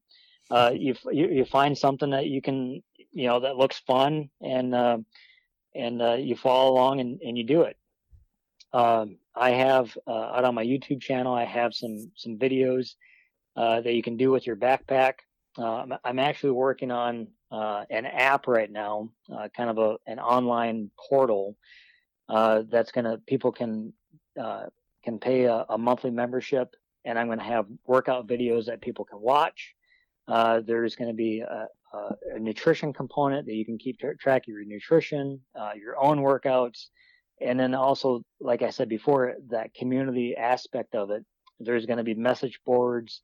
Uh, you, you you find something that you can you know that looks fun and uh, and uh, you follow along and, and you do it. Um, I have uh, out on my YouTube channel, I have some some videos uh, that you can do with your backpack. Uh, I'm actually working on uh, an app right now, uh, kind of a an online portal uh, that's gonna people can can pay a, a, monthly membership, and I'm gonna have workout videos that people can watch. there's going to be a, a, a, nutrition component that you can keep track of your nutrition, your own workouts, and then also, like I said before, that community aspect of it. There's to be message boards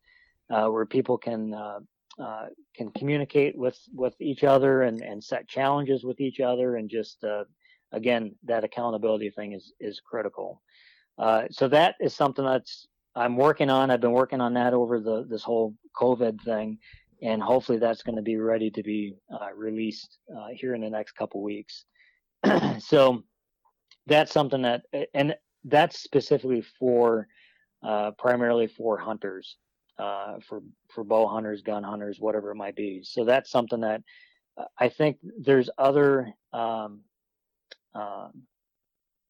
uh, where people can uh, uh, can communicate with with each other and and set challenges with each other, and just uh, again that accountability thing is is critical. Uh, so that is something that's I'm working on. I've been working on that over the this whole COVID thing, and hopefully that's going to be ready to be uh, released here in the next couple weeks. so that's something that and that's specifically for uh, primarily for hunters uh, for for bow hunters gun hunters whatever it might be. So that's something that uh, i think there's other um, uh,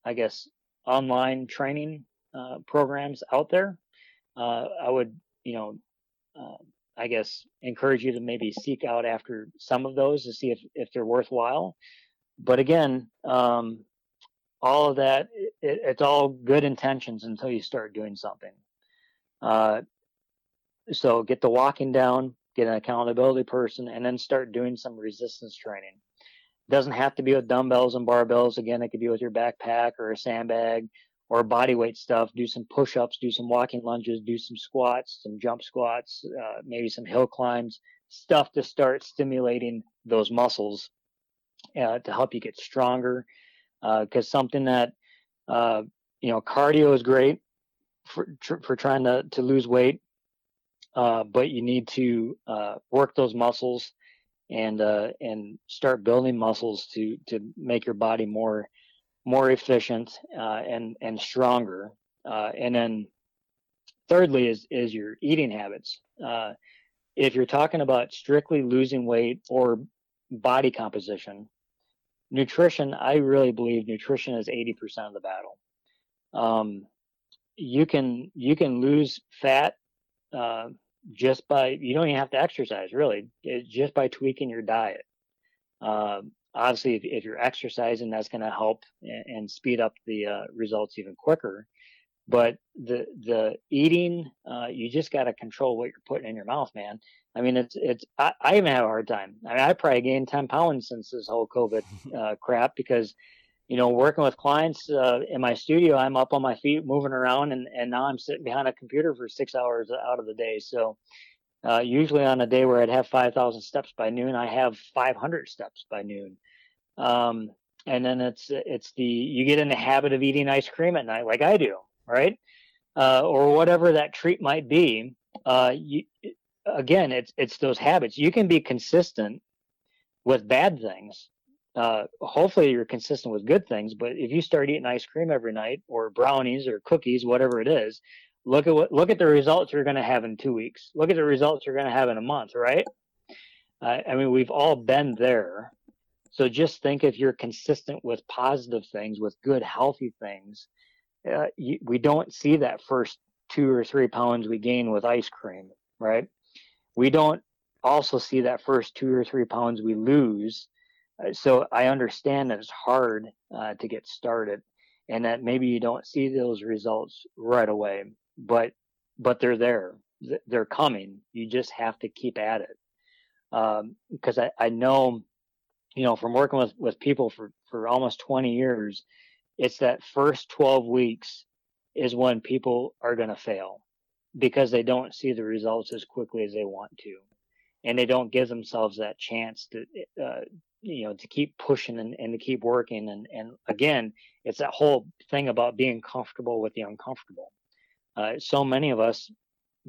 i guess online training uh, programs out there. Uh, i would you know i guess encourage you to maybe seek out after some of those to see if, if they're worthwhile. But again um, all of that it, it's all good intentions until you start doing something. Uh, so get the walking down get an accountability person and then start doing some resistance training. It doesn't have to be with dumbbells and barbells. Again it could be with your backpack or a sandbag or body weight stuff. Do some push-ups do some walking lunges do some squats some jump squats uh, maybe some hill climbs. Stuff to start stimulating those muscles uh, to help you get stronger because uh, something that uh, you know cardio is great for for trying to to lose weight, uh, but you need to uh, work those muscles and uh, and start building muscles to to make your body more more efficient uh, and and stronger. and then thirdly is is your eating habits. if you're talking about strictly losing weight or body composition, nutrition, I really believe nutrition is 80% of the battle. Um, you can you can lose fat uh, just by you don't even have to exercise really it's just by tweaking your diet. Uh, obviously, if, if, you're exercising, that's going to help and, and, speed up the uh, results even quicker. But the the eating, uh, you just got to control what you're putting in your mouth, man. I mean, it's it's. I, I even have a hard time. I mean, I probably gained ten pounds since this whole COVID uh, crap because, you know, working with clients uh, in my studio, I'm up on my feet, moving around, and and now I'm sitting behind a computer for six hours out of the day. So, uh, usually on a day where I'd have five thousand steps by noon, I have five hundred steps by noon. Um, and then it's it's the you get in the habit of eating ice cream at night, like I do right? Uh, or whatever that treat might be. Uh, you, again, it's it's those habits. You can be consistent with bad things. Uh, hopefully, you're consistent with good things. But if you start eating ice cream every night, or brownies, or cookies, whatever it is, look at what look at the results you're going to have in two weeks. Look at the results you're going to have in a month, right? I mean, we've all been there. So just think if you're consistent with positive things, with good, healthy things, uh, you, we don't see that first two or three pounds we gain with ice cream, right? We don't also see that first two or three pounds we lose. Uh, so I understand that it's hard uh, to get started and that maybe you don't see those results right away, but but they're there. They're coming. You just have to keep at it. Because um, I, I know, you know, from working with, with people for, for almost 20 years, it's that first 12 weeks is when people are going to fail because they don't see the results as quickly as they want to and they don't give themselves that chance to uh, you know to keep pushing and, and to keep working and and again it's that whole thing about being comfortable with the uncomfortable uh, so many of us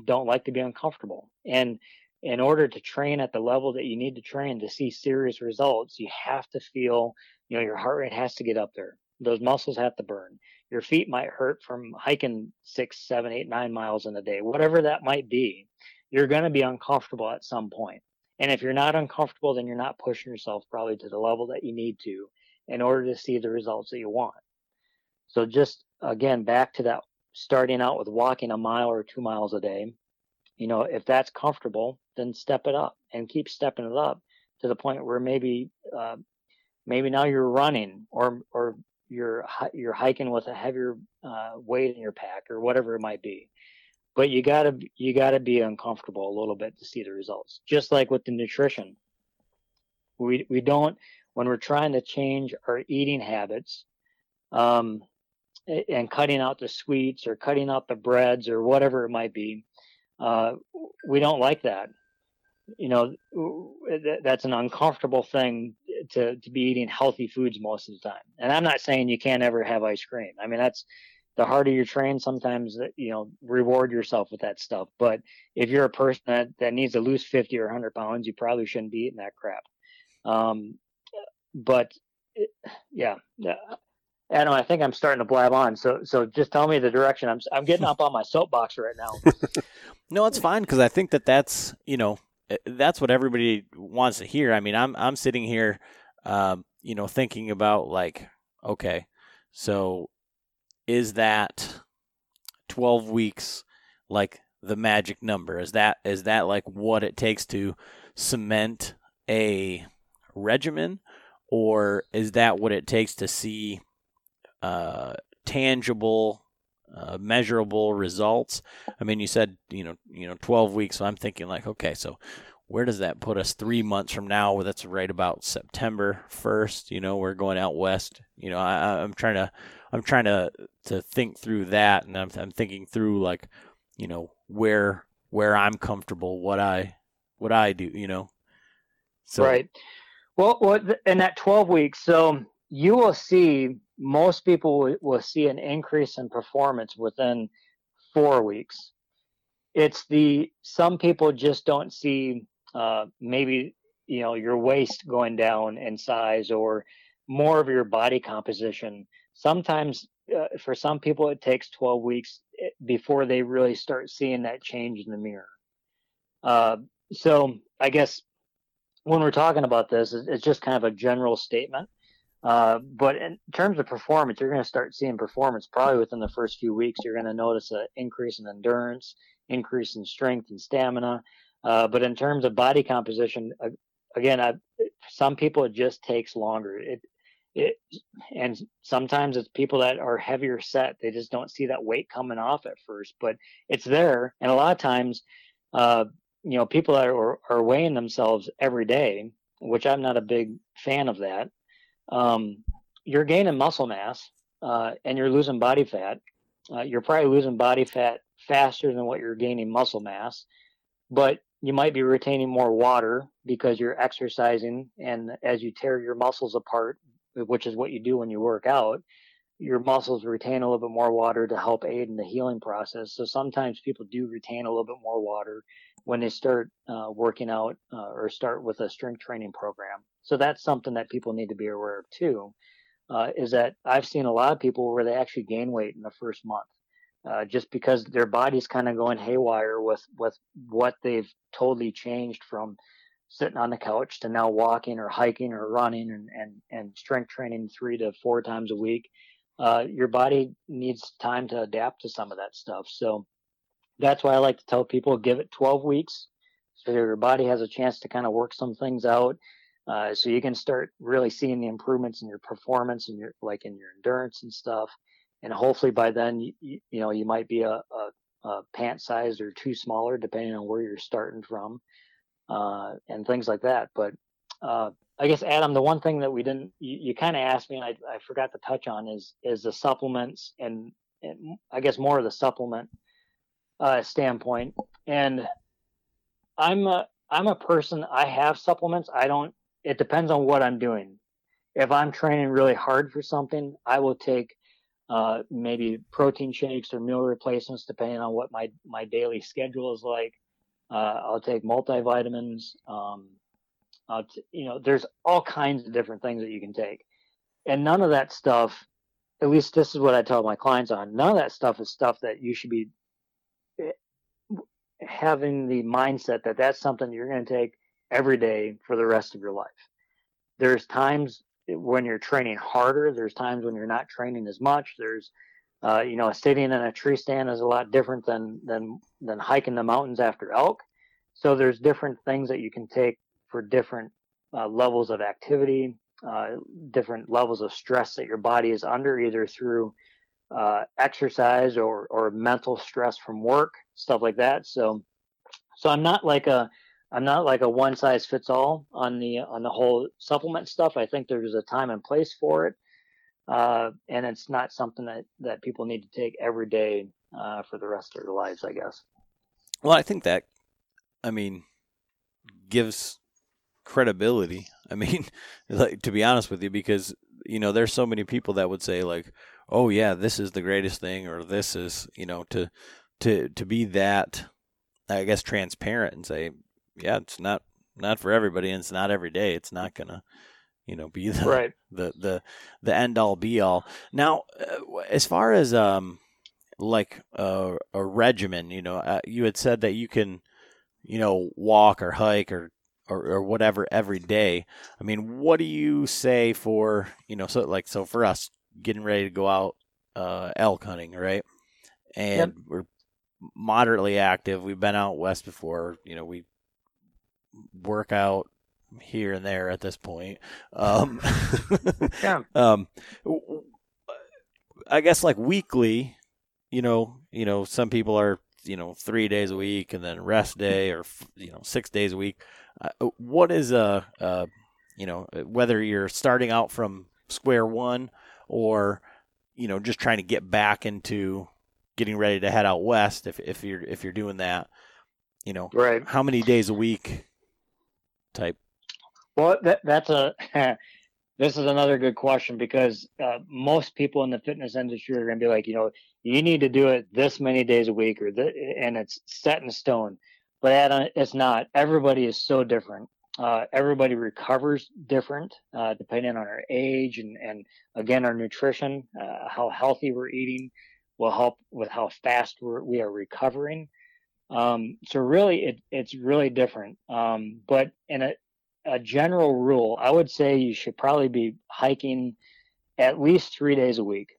don't like to be uncomfortable and in order to train at the level that you need to train to see serious results you have to feel you know your heart rate has to get up there those muscles have to burn. your feet might hurt from hiking six, seven, eight, nine miles in a day, whatever that might be. You're going to be uncomfortable at some point. And if you're not uncomfortable, then you're not pushing yourself probably to the level that you need to in order to see the results that you want. So just again, back to that starting out with walking a mile or two miles a day. You know, if that's comfortable, then step it up and keep stepping it up to the point where maybe, uh, maybe now you're running or, or you're, you're hiking with a heavier, uh, weight in your pack or whatever it might be. But you gotta, you gotta be uncomfortable a little bit to see the results. Just like with the nutrition. We, we don't, when we're trying to change our eating habits, um, and cutting out the sweets or cutting out the breads or whatever it might be, uh, we don't like that. You know, that's an uncomfortable thing to, to be eating healthy foods most of the time. And I'm not saying you can't ever have ice cream. I mean, that's the harder you train, sometimes, you know, reward yourself with that stuff. But if you're a person that, that needs to lose 50 or 100 pounds, you probably shouldn't be eating that crap. Um, but yeah, Adam, I think I'm starting to blab on. So, so just tell me the direction. I'm, I'm getting up on my soapbox right now. no, it's fine because I think that that's you know eh, that's what everybody wants to hear. I mean, I'm I'm sitting here, um, you know, thinking about like, okay, so is that 12 weeks like the magic number? Is that is that like what it takes to cement a regimen, or is that what it takes to see? uh, tangible, uh, measurable results. I mean, you said you know you know 12 weeks, so I'm thinking like, okay, so where does that put us three months from now? Well, that's right about September 1st. You know, we're going out west. You know, I, I'm trying to I'm trying to to think through that, and I'm I'm thinking through like, you know, where where I'm comfortable, what I what I do. You know, so. right. Well, what in that 12 weeks, so you will see most people will see an increase in performance within four weeks. It's the some people just don't see uh, maybe you know your waist going down in size or more of your body composition. Sometimes uh, for some people it takes 12 weeks eh, before they really start seeing that change in the mirror. Uh, so I guess when we're talking about this, it's just kind of a general statement. Uh, but in terms of performance, you're going to start seeing performance probably within the first few weeks. You're going to notice an increase in endurance, increase in strength and stamina. Uh, but in terms of body composition, again, I, some people it just takes longer. It, it, and sometimes it's people that are heavier set. They just don't see that weight coming off at first, but it's there. And a lot of times, uh, you know, people that are, are weighing themselves every day, which I'm not a big fan of that um, you're gaining muscle mass uh, and you're losing body fat. Uh, you're probably losing body fat faster than what you're gaining muscle mass, but you might be retaining more water because you're exercising. And as you tear your muscles apart, which is what you do when you work out, your muscles retain a little bit more water to help aid in the healing process. So sometimes people do retain a little bit more water when they start uh, working out uh, or start with a strength training program. So that's something that people need to be aware of too. Uh, is that I've seen a lot of people where they actually gain weight in the first month, uh, just because their body's kind of going haywire with with what they've totally changed from sitting on the couch to now walking or hiking or running and and, and strength training three to four times a week. Uh, your body needs time to adapt to some of that stuff. So that's why I like to tell people give it 12 weeks so your body has a chance to kind of work some things out. Uh, so you can start really seeing the improvements in your performance and your like in your endurance and stuff. And hopefully by then, you, you know, you might be a, a, a, pant size or two smaller, depending on where you're starting from, uh, and things like that. But uh, I guess Adam, the one thing that we didn't, you, you kind of asked me, and I, I forgot to touch on is is the supplements and, and I guess more of the supplement uh, standpoint. And I'm a I'm a person. I have supplements. I don't. It depends on what I'm doing. If I'm training really hard for something, I will take uh, maybe protein shakes or meal replacements, depending on what my my daily schedule is like. Uh, I'll take multivitamins. Um, t- you know, there's all kinds of different things that you can take, and none of that stuff at least this is what I tell my clients on. None of that stuff is stuff that you should be eh, having the mindset that that's something you're going to take every day for the rest of your life. There's times when you're training harder. There's times when you're not training as much. There's, uh, you know, sitting in a tree stand is a lot different than than than hiking the mountains after elk. So there's different things that you can take for different uh, levels of activity, uh, different levels of stress that your body is under, either through uh, exercise or or mental stress from work, stuff like that. So, so I'm not like a I'm not like a one size fits all on the on the whole supplement stuff. I think there's a time and place for it, uh, and it's not something that that people need to take every day uh, for the rest of their lives. I guess. Well, I think that, I mean, gives credibility. I mean, like to be honest with you, because you know there's so many people that would say like, "Oh yeah, this is the greatest thing," or "This is," you know, to to to be that, I guess, transparent and say, yeah, it's not not for everybody, and it's not every day. It's not gonna, you know, be the right. the the the end all be all. Now, uh, as far as um, like a, a regimen, you know, uh, you had said that you can, you know, walk or hike or, or or whatever every day. I mean, what do you say for you know, so like so for us getting ready to go out uh, elk hunting, right? And yep. we're moderately active. We've been out west before. You know, we work out here and there at this point. Um, yeah. Um, I guess like weekly, you know, you know, some people are, you know, three days a week and then rest day or, you know, six days a week. Uh, what is a, uh, you know, whether you're starting out from square one or, you know, just trying to get back into getting ready to head out west if, if you're, if you're doing that, you know, right. how many days a week type? Well, that, that's a this is another good question because uh, most people in the fitness industry are going to be like, you know, you need to do it this many days a week, or th- and it's set in stone. But Adam, it's not. Everybody is so different. Uh, everybody recovers different uh, depending on our age and, and again our nutrition, uh, how healthy we're eating will help with how fast we're, we are recovering. Um, so really, it, it's really different. Um, but in a, a general rule, I would say you should probably be hiking at least three days a week,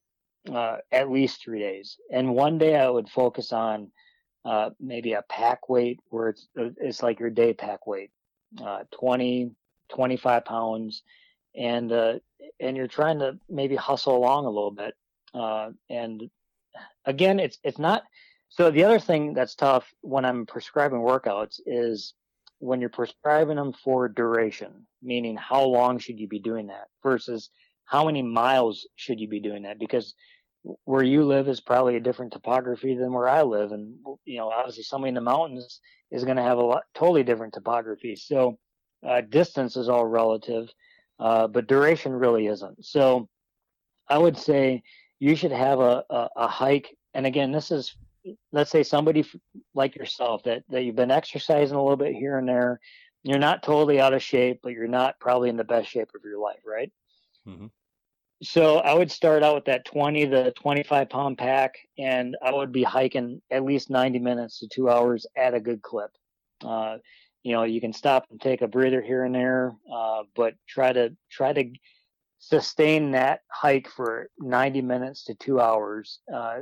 uh, at least three days. And one day I would focus on uh, maybe a pack weight where it's it's like your day pack weight, uh, 20, 25 pounds, and uh, and you're trying to maybe hustle along a little bit. Uh, and again, it's it's not so the other thing that's tough when I'm prescribing workouts is when you're prescribing them for duration, meaning how long should you be doing that versus how many miles should you be doing that? Because where you live is probably a different topography than where I live. And, you know, obviously somebody in the mountains is going to have a lot, totally different topography. So, uh, distance is all relative, uh, but duration really isn't. So I would say you should have a, a, a hike. And again, this is let's say somebody like yourself that that you've been exercising a little bit here and there you're not totally out of shape but you're not probably in the best shape of your life right mm-hmm. so i would start out with that 20 to 25 pound pack and i would be hiking at least 90 minutes to two hours at a good clip uh, you know you can stop and take a breather here and there uh, but try to try to sustain that hike for 90 minutes to two hours uh,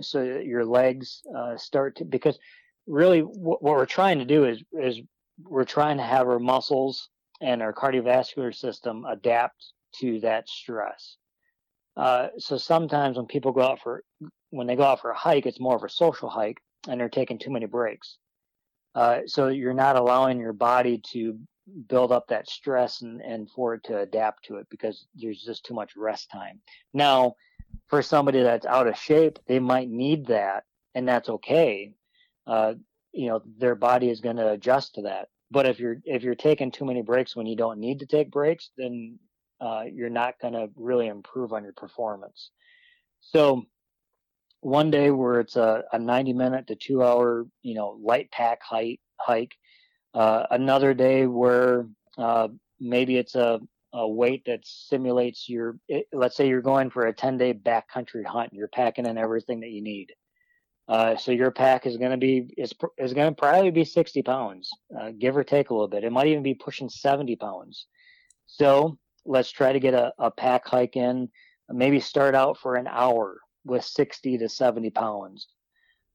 so that your legs uh, start to because really what, what we're trying to do is is we're trying to have our muscles and our cardiovascular system adapt to that stress. Uh, so sometimes when people go out for when they go out for a hike, it's more of a social hike, and they're taking too many breaks. Uh, so you're not allowing your body to build up that stress and, and for it to adapt to it because there's just too much rest time. Now, for somebody that's out of shape, they might need that, and that's okay. Uh, you know, their body is going to adjust to that. But if you're if you're taking too many breaks when you don't need to take breaks, then uh, you're not going to really improve on your performance. So one day where it's a, a 90 minute to two hour, you know, light pack hike, hike. Uh, another day where uh, maybe it's a, a weight that simulates your. It, let's say you're going for a 10 day backcountry hunt. And you're packing in everything that you need. Uh, so your pack is going to be is is going to probably be 60 pounds, uh, give or take a little bit. It might even be pushing 70 pounds. So let's try to get a, a pack hike in. Maybe start out for an hour with 60 to 70 pounds,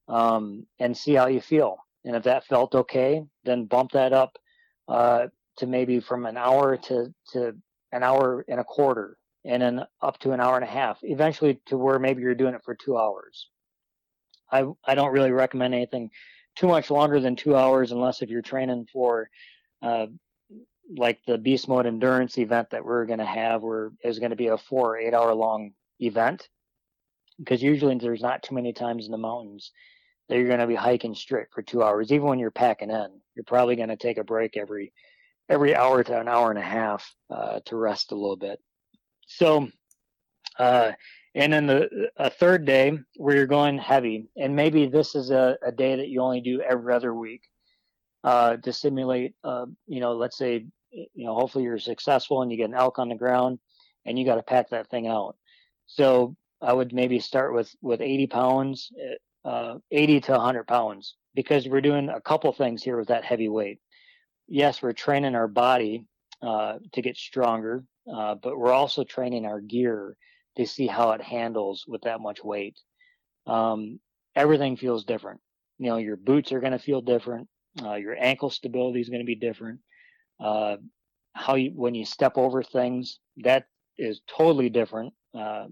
um, and see how you feel. And if that felt okay, then bump that up uh, to maybe from an hour to to an hour and a quarter, and then up to an hour and a half. Eventually, to where maybe you're doing it for two hours. I I don't really recommend anything too much longer than two hours unless if you're training for uh, like the beast mode endurance event that we're going to have where is going to be a four or eight hour long event because usually there's not too many times in the mountains that you're going to be hiking straight for two hours even when you're packing in you're probably going to take a break every every hour to an hour and a half uh, to rest a little bit so uh, and then the a third day where you're going heavy, and maybe this is a, a day that you only do every other week uh, to simulate. Uh, you know, let's say you know, hopefully you're successful and you get an elk on the ground, and you got to pack that thing out. So I would maybe start with with 80 pounds, uh, 80 to 100 pounds, because we're doing a couple things here with that heavy weight. Yes, we're training our body uh, to get stronger, uh, but we're also training our gear to see how it handles with that much weight. Um, everything feels different. You know, your boots are going to feel different. Uh, your ankle stability is going to be different. Uh, how you, when you step over things, that is totally different. Uh,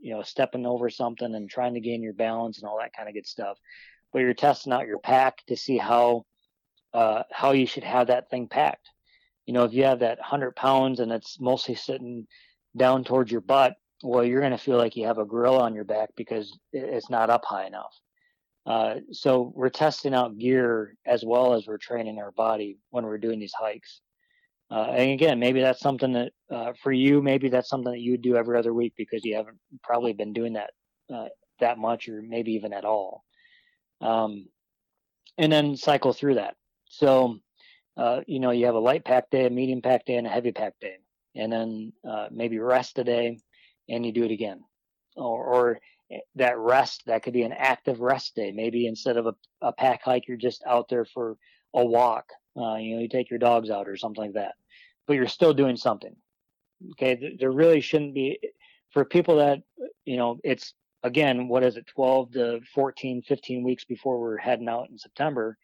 you know, stepping over something and trying to gain your balance and all that kind of good stuff. But you're testing out your pack to see how, uh, how you should have that thing packed. You know, if you have that hundred pounds and it's mostly sitting down towards your butt, well, you're going to feel like you have a gorilla on your back because it's not up high enough. Uh, so we're testing out gear as well as we're training our body when we're doing these hikes. Uh, and again, maybe that's something that uh, for you, maybe that's something that you do every other week because you haven't probably been doing that uh, that much or maybe even at all. Um, and then cycle through that. So, uh, you know, you have a light pack day, a medium pack day, and a heavy pack day, and then uh, maybe rest a day, and you do it again. Or, or that rest, that could be an active rest day. Maybe instead of a, a pack hike, you're just out there for a walk. Uh, you know, you take your dogs out or something like that, but you're still doing something. Okay. There really shouldn't be, for people that, you know, it's again, what is it, 12 to 14, 15 weeks before we're heading out in September.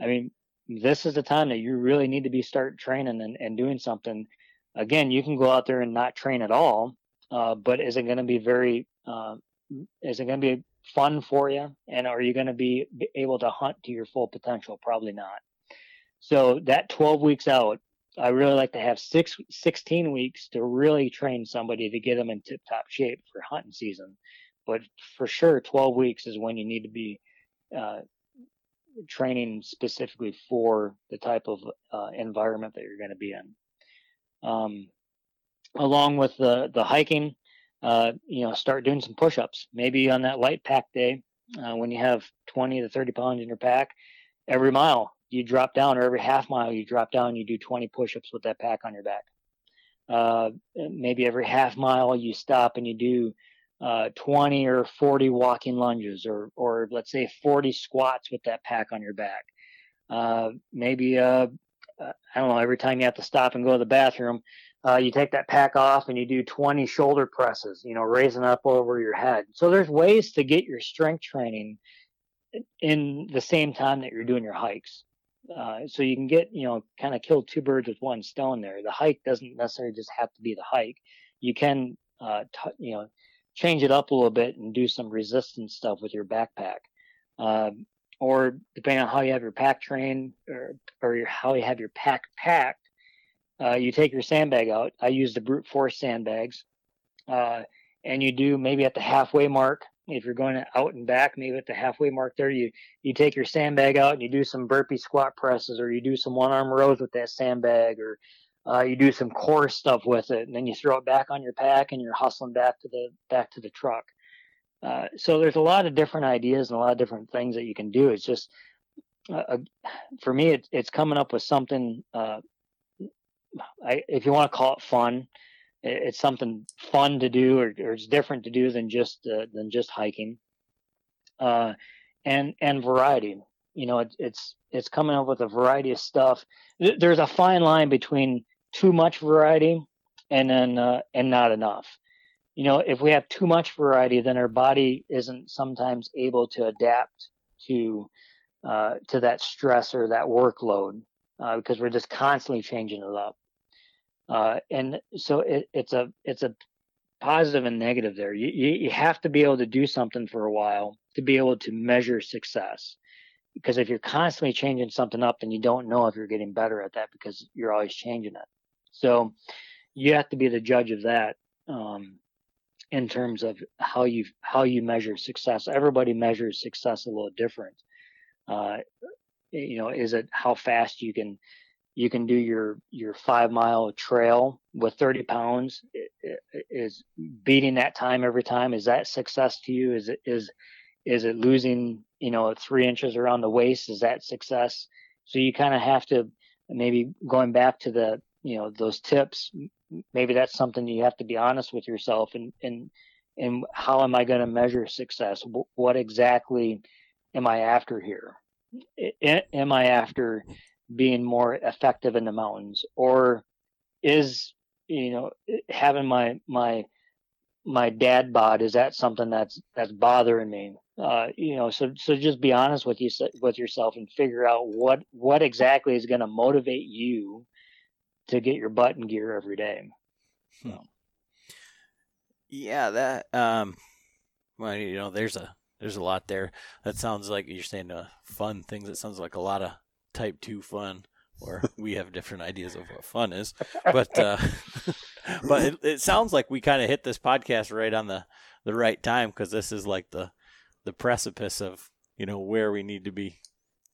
I mean, this is the time that you really need to be start training and, and doing something. Again, you can go out there and not train at all, uh, but is it going to be very uh, is it going to be fun for you and are you going to be able to hunt to your full potential? Probably not. So that 12 weeks out i really like to have six 16 weeks to really train somebody to get them in tip top shape for hunting season. But for sure 12 weeks is when you need to be uh, training specifically for the type of uh, environment that you're going to be in um, along with the the hiking, uh, you know, start doing some push-ups. Maybe on that light pack day, uh, when you have 20 to 30 pounds in your pack, every mile you drop down, or every half mile you drop down, you do 20 push-ups with that pack on your back. Uh, maybe every half mile you stop and you do uh, 20 or 40 walking lunges, or or let's say 40 squats with that pack on your back. Uh, maybe uh, uh, I don't know. Every time you have to stop and go to the bathroom, uh, you take that pack off and you do 20 shoulder presses, you know, raising up over your head. So there's ways to get your strength training in the same time that you're doing your hikes. Uh, so you can get, you know, kind of kill two birds with one stone there. The hike doesn't necessarily just have to be the hike. You can, uh, t- you know, change it up a little bit and do some resistance stuff with your backpack. Uh, or depending on how you have your pack trained or, or your, how you have your pack packed, uh, you take your sandbag out. I use the brute force sandbags, uh, and you do maybe at the halfway mark. If you're going out and back, maybe at the halfway mark there, you you take your sandbag out and you do some burpee squat presses, or you do some one arm rows with that sandbag, or uh, you do some core stuff with it, and then you throw it back on your pack, and you're hustling back to the back to the truck. Uh, so there's a lot of different ideas and a lot of different things that you can do. It's just uh, for me, it, it's coming up with something uh, I, if you want to call it fun, it's something fun to do or, or it's different to do than just uh, than just hiking. Uh, and and variety. You know, it's it's it's coming up with a variety of stuff. There's a fine line between too much variety and then uh, and not enough. You know, if we have too much variety, then our body isn't sometimes able to adapt to uh, to that stress or that workload uh, because we're just constantly changing it up. Uh, and so it, it's a it's a positive and negative there. You, you you have to be able to do something for a while to be able to measure success. Because if you're constantly changing something up, and you don't know if you're getting better at that because you're always changing it. So you have to be the judge of that um, in terms of how you how you measure success. Everybody measures success a little different. Uh, you know, is it how fast you can you can do your your five mile trail with 30 pounds is beating that time every time is that success to you is it is is it losing you know three inches around the waist is that success so you kind of have to maybe going back to the you know those tips maybe that's something you have to be honest with yourself and and and how am i going to measure success? What exactly am i after here? Am i after being more effective in the mountains? Or is you know having my my my dad bod is that something that's that's bothering me? Uh you know so so just be honest with you with yourself and figure out what what exactly is going to motivate you to get your butt in gear every day so. Hmm. yeah that um well you know there's a there's a lot there that sounds like you're saying uh, fun things it sounds like a lot of type 2 fun or we have different ideas of what fun is but uh, but it, it, sounds like we kind of hit this podcast right on the the right time because this is like the the precipice of you know where we need to be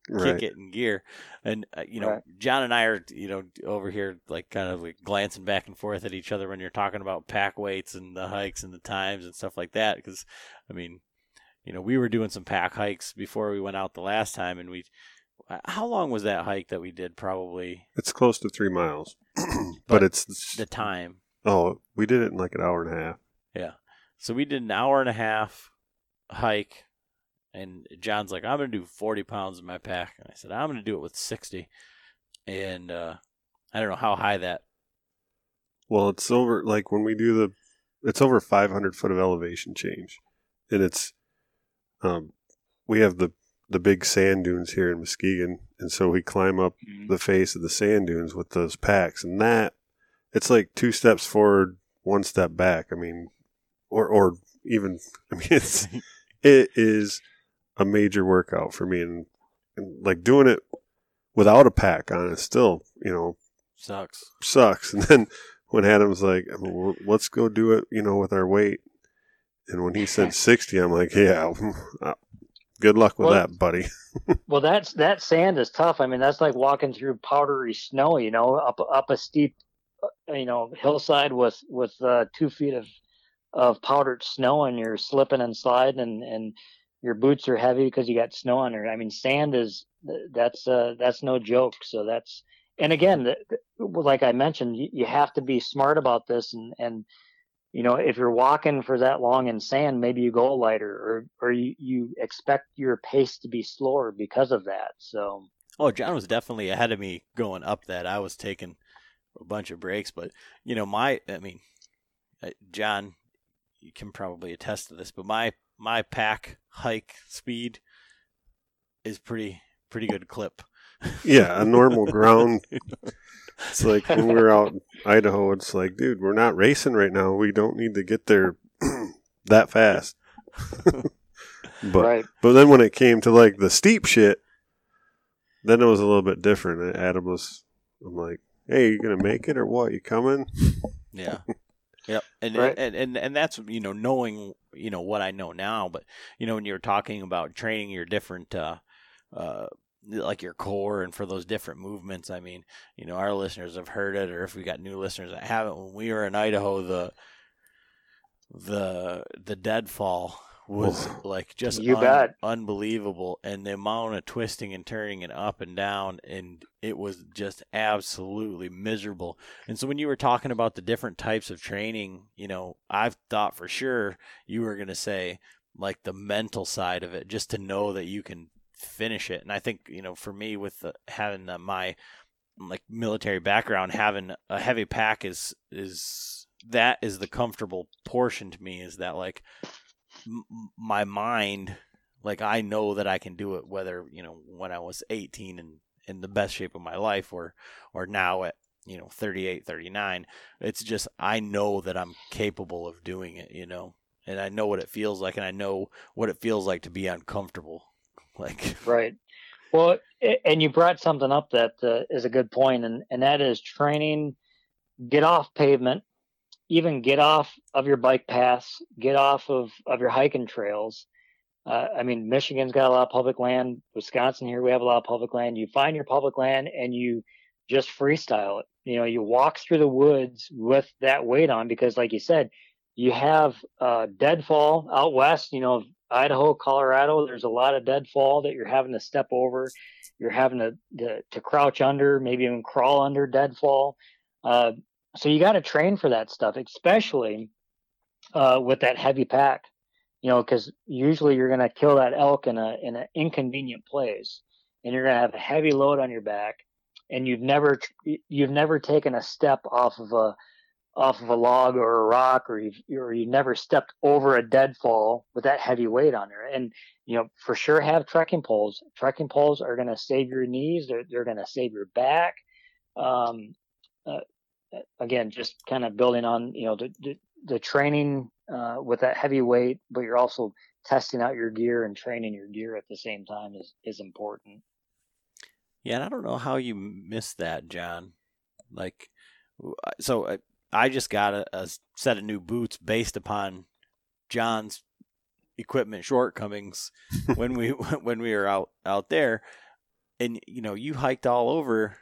right. kick it in gear and uh, you know right. john and i are you know over here like kind of like glancing back and forth at each other when you're talking about pack weights and the hikes and the times and stuff like that because i mean you know we were doing some pack hikes before we went out the last time and we uh, how long was that hike that we did? Probably. It's close to three miles, but, it's the time. Oh, we did it in like an hour and a half. Yeah. So we did an hour and a half hike, and John's like, "I'm gonna do 40 pounds in my pack," and I said, "I'm gonna do it with 60." And uh, I don't know how high that. Well, it's over like when we do the, it's over 500 foot of elevation change, and it's, um, we have the the big sand dunes here in Muskegon, and so we climb up mm-hmm. the face of the sand dunes with those packs, and that it's like two steps forward, one step back. I mean, or or even I mean it's it is a major workout for me, and, and like doing it without a pack on it still, you know, sucks. Sucks. And then when Adam's like, let's go do it, you know, with our weight. And when he said 60, I'm like, yeah, Good luck with well, that, buddy. well, that's that sand is tough. I mean, that's like walking through powdery snow. You know, up up a steep, uh, you know, hillside with with uh, two feet of of powdered snow, and you're slipping and sliding, and and your boots are heavy because you got snow on there. I mean, sand is that's uh, that's no joke. So that's and again, like I mentioned, you, you have to be smart about this and and you know, if you're walking for that long in sand, maybe you go lighter or, or you, you expect your pace to be slower because of that. So. Oh, John was definitely ahead of me going up that. I was taking a bunch of breaks, but you know, my, I mean, John, you can probably attest to this, but my, my pack hike speed is pretty, pretty good clip. Yeah. A normal ground It's like when we were out in Idaho, it's like, dude, we're not racing right now. We don't need to get there that fast. but right. but then when it came to like the steep shit, then it was a little bit different. Adam was, I'm like, hey, you gonna make it or what? You coming? Yeah. Yep, and, right. and and and that's you know knowing you know what I know now, but you know when you're talking about training your different uh, uh, like your core and for those different movements. I mean, you know, our listeners have heard it, or if we got new listeners that haven't, when we were in Idaho, the the the deadfall was like just You un- bet. unbelievable, and the amount of twisting and turning and up and down, and it was just absolutely miserable. And so when you were talking about the different types of training, you know, I've thought for sure you were gonna say like the mental side of it, just to know that you can finish it. And I think you know, for me, with the, having the, my like military background, having a heavy pack is is that is the comfortable portion to me. Is that like m- my mind, like I know that I can do it, whether you know when I was 18 and in the best shape of my life, or or now at you know 38, 39. It's just I know that I'm capable of doing it. You know, and I know what it feels like, and I know what it feels like to be uncomfortable. Like Right. Well, and you brought something up that uh, is a good point, and and that is training. Get off pavement, even get off of your bike paths, get off of of your hiking trails. Uh, I mean, Michigan's got a lot of public land. Wisconsin here, we have a lot of public land. You find your public land and you just freestyle it. You know, you walk through the woods with that weight on because, like you said, you have uh, deadfall out west. You know, Idaho, Colorado. There's a lot of deadfall that you're having to step over. You're having to to, to crouch under, maybe even crawl under deadfall. Uh, so you got to train for that stuff, especially uh, with that heavy pack. You know, because usually you're going to kill that elk in a in an inconvenient place, and you're going to have a heavy load on your back, and you've never you've never taken a step off of a off of a log or a rock, or you've or you've never stepped over a deadfall with that heavy weight on there. And you know, for sure, have trekking poles. Trekking poles are going to save your knees. They're they're going to save your back. Um, uh, again, just kind of building on you know the the, the training uh, with that heavy weight, but you're also testing out your gear and training your gear at the same time is is important. Yeah, and I don't know how you missed that, John. Like, so I, I just got a, a set of new boots based upon John's equipment shortcomings when we when we were out out there, and you know you hiked all over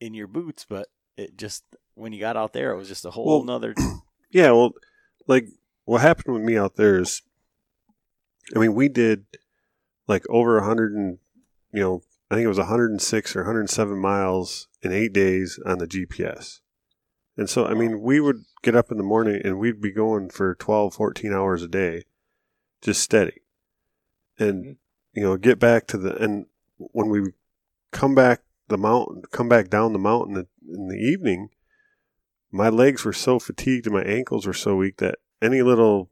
in your boots, but it just when you got out there, it was just a whole Well, nother. Yeah, well, like what happened with me out there is, I mean, we did like over a hundred and you know, I think it was 106 or 107 miles in eight days on the GPS. And so, I mean, we would get up in the morning and we'd be going for 12, 14 hours a day, just steady. And, mm-hmm. you know, get back to the, and when we come back the mountain, come back down the mountain in the evening, my legs were so fatigued and my ankles were so weak that any little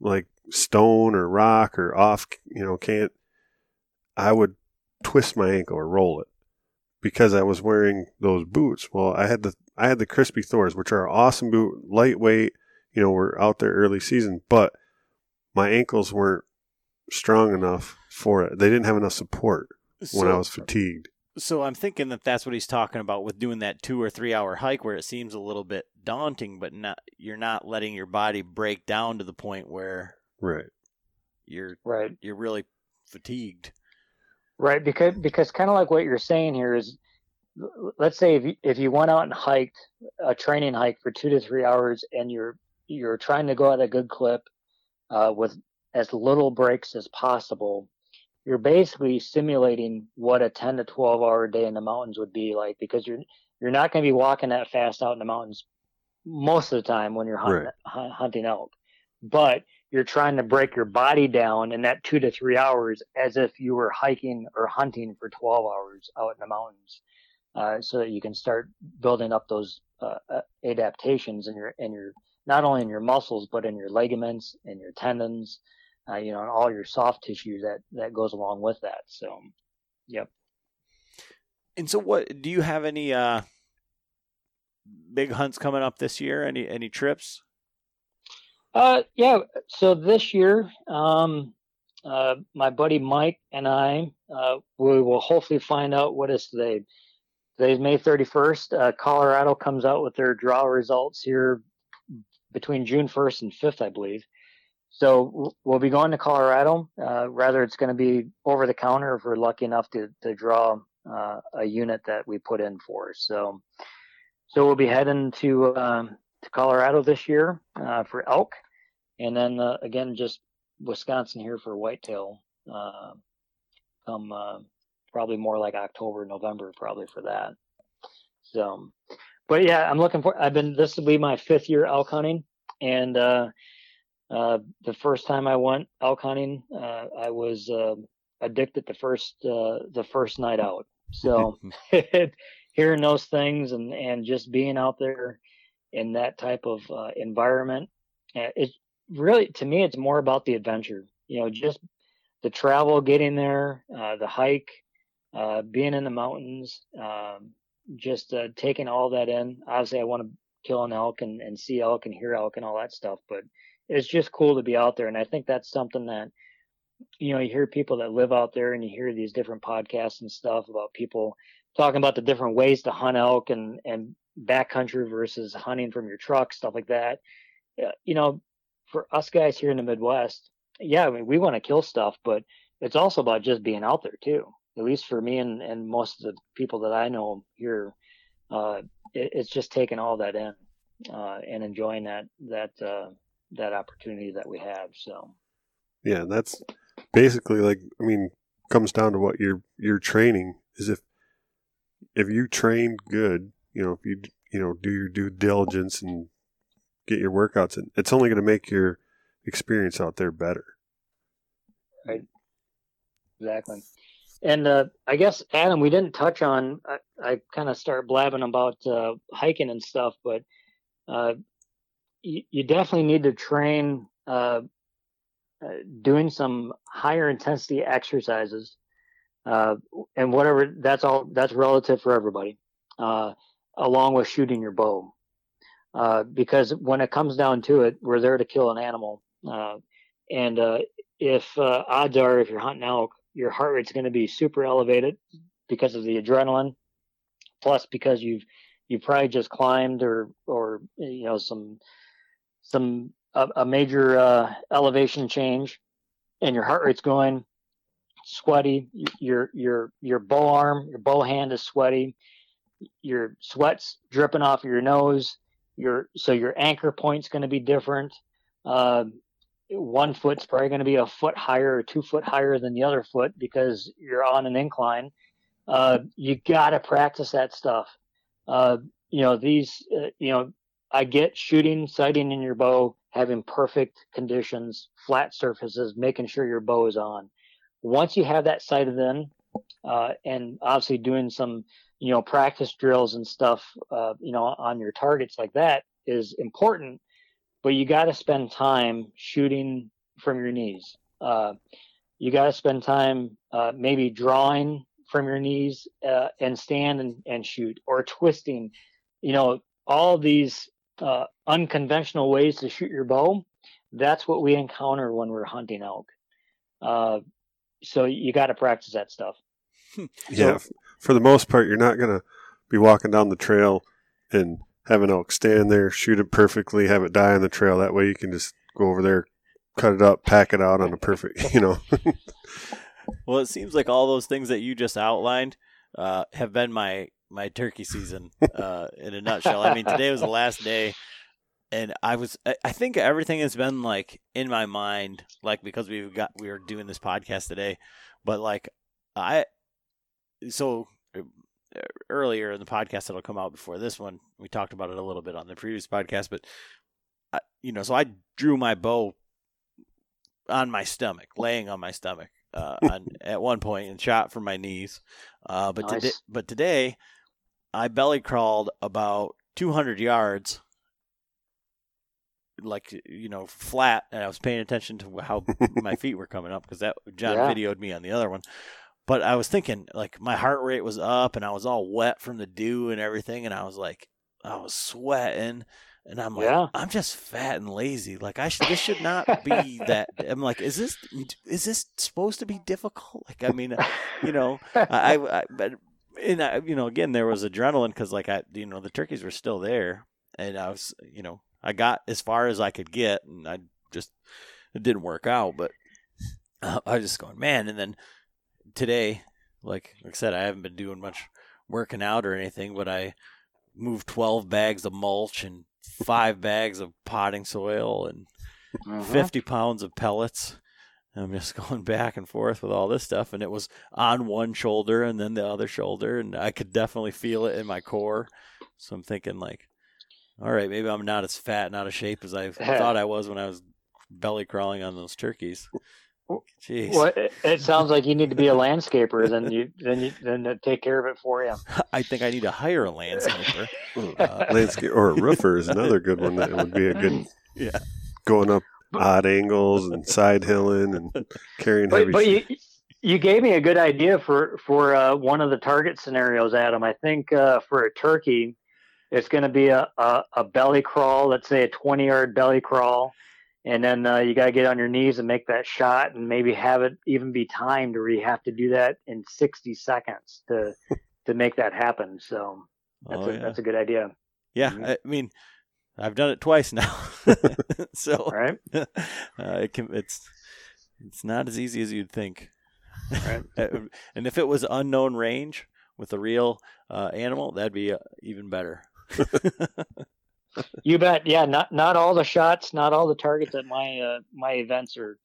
like stone or rock or off, you know, can't, I would twist my ankle or roll it because I was wearing those boots. Well, I had the I had the Crispi Thors, which are awesome boot, lightweight. You know, we're out there early season, but my ankles weren't strong enough for it. They didn't have enough support when I was fatigued. So I'm thinking that that's what he's talking about with doing that two or three hour hike, where it seems a little bit daunting, but not you're not letting your body break down to the point where Right. you're Right. you're really fatigued. Right, because because kind of like what you're saying here is, let's say if you, if you went out and hiked a training hike for two to three hours, and you're you're trying to go at a good clip, uh, with as little breaks as possible, you're basically simulating what a 10 to 12 hour day in the mountains would be like because you're you're not going to be walking that fast out in the mountains most of the time when you're hunting, Right. hu- hunting elk, but you're trying to break your body down in that two to three hours as if you were hiking or hunting for 12 hours out in the mountains uh, so that you can start building up those uh, uh, adaptations in your in your not only in your muscles but in your ligaments and your tendons uh, you know and all your soft tissue that that goes along with that so yep And so, what do you have any uh, big hunts coming up this year? Any any trips? Uh, yeah. So this year, um, uh, my buddy Mike and I, uh, we will hopefully find out what is today. Today's May 31st. Uh, Colorado comes out with their draw results here between June 1st and 5th, I believe. So we'll be going to Colorado. Uh, rather, it's going to be over the counter if we're lucky enough to, to draw uh, a unit that we put in for. So, so we'll be heading to um, to Colorado this year uh, for elk, and then uh, again just Wisconsin here for whitetail. Uh, come uh, probably more like October, November, probably for that. So, but yeah, I'm looking for. I've been. This will be my fifth year elk hunting, and uh, the first time I went elk hunting, uh, I was uh, addicted the first uh, the first night out. So, hearing those things and and just being out there in that type of uh, environment, it really to me it's more about the adventure. You know, just the travel, getting there, uh, the hike, uh, being in the mountains, um, just uh, taking all that in. Obviously, I want to kill an elk and, and see elk and hear elk and all that stuff, but it's just cool to be out there. And I think that's something that, you know, you hear people that live out there and you hear these different podcasts and stuff about people talking about the different ways to hunt elk and, and backcountry versus hunting from your truck, stuff like that. You know, for us guys here in the Midwest, yeah, I mean, we want to kill stuff, but it's also about just being out there too. At least for me and, and most of the people that I know here, uh, it, it's just taking all that in uh, and enjoying that that uh, that opportunity that we have. So, yeah, that's basically like I mean, comes down to what you're you're training is if if you train good, you know, if you you know do your due diligence and get your workouts in, it's only going to make your experience out there better. Right. Exactly. And uh, I guess Adam, we didn't touch on. I, I kind of start blabbing about uh, hiking and stuff, but uh, you, definitely need to train uh, uh, doing some higher intensity exercises, uh, and whatever. That's all. That's relative for everybody, along with shooting your bow. because when it comes down to it, we're there to kill an animal, and if odds are, if you're hunting elk, your heart rate's going to be super elevated because of the adrenaline, plus because you've you probably just climbed or or you know some some a, a major uh, elevation change, and your heart rate's going sweaty. Your your your bow arm, your bow hand is sweaty. Your sweat's dripping off your nose. Your so your anchor point's going to be different. Uh, one foot's probably going to be a foot higher or two foot higher than the other foot because you're on an incline. Uh, you got to practice that stuff. Uh, you know, these, uh, you know, I get shooting, sighting in your bow, having perfect conditions, flat surfaces, making sure your bow is on. Once you have that sighted in, uh, and obviously doing some, you know, practice drills and stuff, uh, you know, on your targets like that is important but you got to spend time shooting from your knees. Uh, you got to spend time uh, maybe drawing from your knees uh, and stand and, and shoot or twisting. You know, all these uh, unconventional ways to shoot your bow. That's what we encounter when we're hunting elk. Uh, so you got to practice that stuff. yeah, so, for the most part, you're not going to be walking down the trail and have an elk stand there, shoot it perfectly, have it die on the trail. That way you can just go over there, cut it up, pack it out on a perfect, you know. well, it seems like all those things that you just outlined uh, have been my my turkey season uh, in a nutshell. I mean, today was the last day, and I was I think everything has been like in my mind, like because we've got we were doing this podcast today, but like I so earlier in the podcast that'll come out before this one. We talked about it a little bit on the previous podcast, but I, you know, so I drew my bow on my stomach, laying on my stomach uh, on, at one point, and shot from my knees. Uh, but nice. today, but today, I belly crawled about 200 yards, like you know, flat, and I was paying attention to how my feet were coming up because that John yeah. videoed me on the other one. But I was thinking, like, my heart rate was up and I was all wet from the dew and everything. And I was like, I was sweating. And I'm like, yeah. I'm just fat and lazy. Like I should, this should not be that. I'm like, is this, is this supposed to be difficult? Like, I mean, you know, I, I, but, and I, you know, again, there was adrenaline because, like, I, you know, the turkeys were still there, and I was, you know, I got as far as I could get, and I just, it didn't work out, but uh, I was just going, man, and then today, like, like I said, I haven't been doing much working out or anything, but I moved 12 bags of mulch and five bags of potting soil and uh-huh. 50 pounds of pellets. I'm just going back and forth with all this stuff, and it was on one shoulder and then the other shoulder, and I could definitely feel it in my core. So I'm thinking like, all right, maybe I'm not as fat and out of shape as I thought I was when I was belly crawling on those turkeys. Jeez. Well, it, it sounds like you need to be a landscaper, then you then you then to take care of it for you. I think I need to hire a landscaper. Uh, landscape or a roofer is another good one that would be a good Yeah. going up odd angles and side hilling and carrying But, heavy. but you you gave me a good idea for for uh, one of the target scenarios, Adam. I think uh, for a turkey, it's going to be a, a a belly crawl. Let's say a twenty yard belly crawl, and then uh, you got to get on your knees and make that shot, and maybe have it even be timed, or you have to do that in sixty seconds to to make that happen. So that's oh, a, yeah. that's a good idea, yeah, Mhm. I mean, I've done it twice now, so right? uh, it can, it's it's not as easy as you'd think. Right. Uh, and if it was unknown range with a real uh, animal, that'd be uh, even better. You bet. Yeah, not not all the shots, not all the targets at my uh, my events are.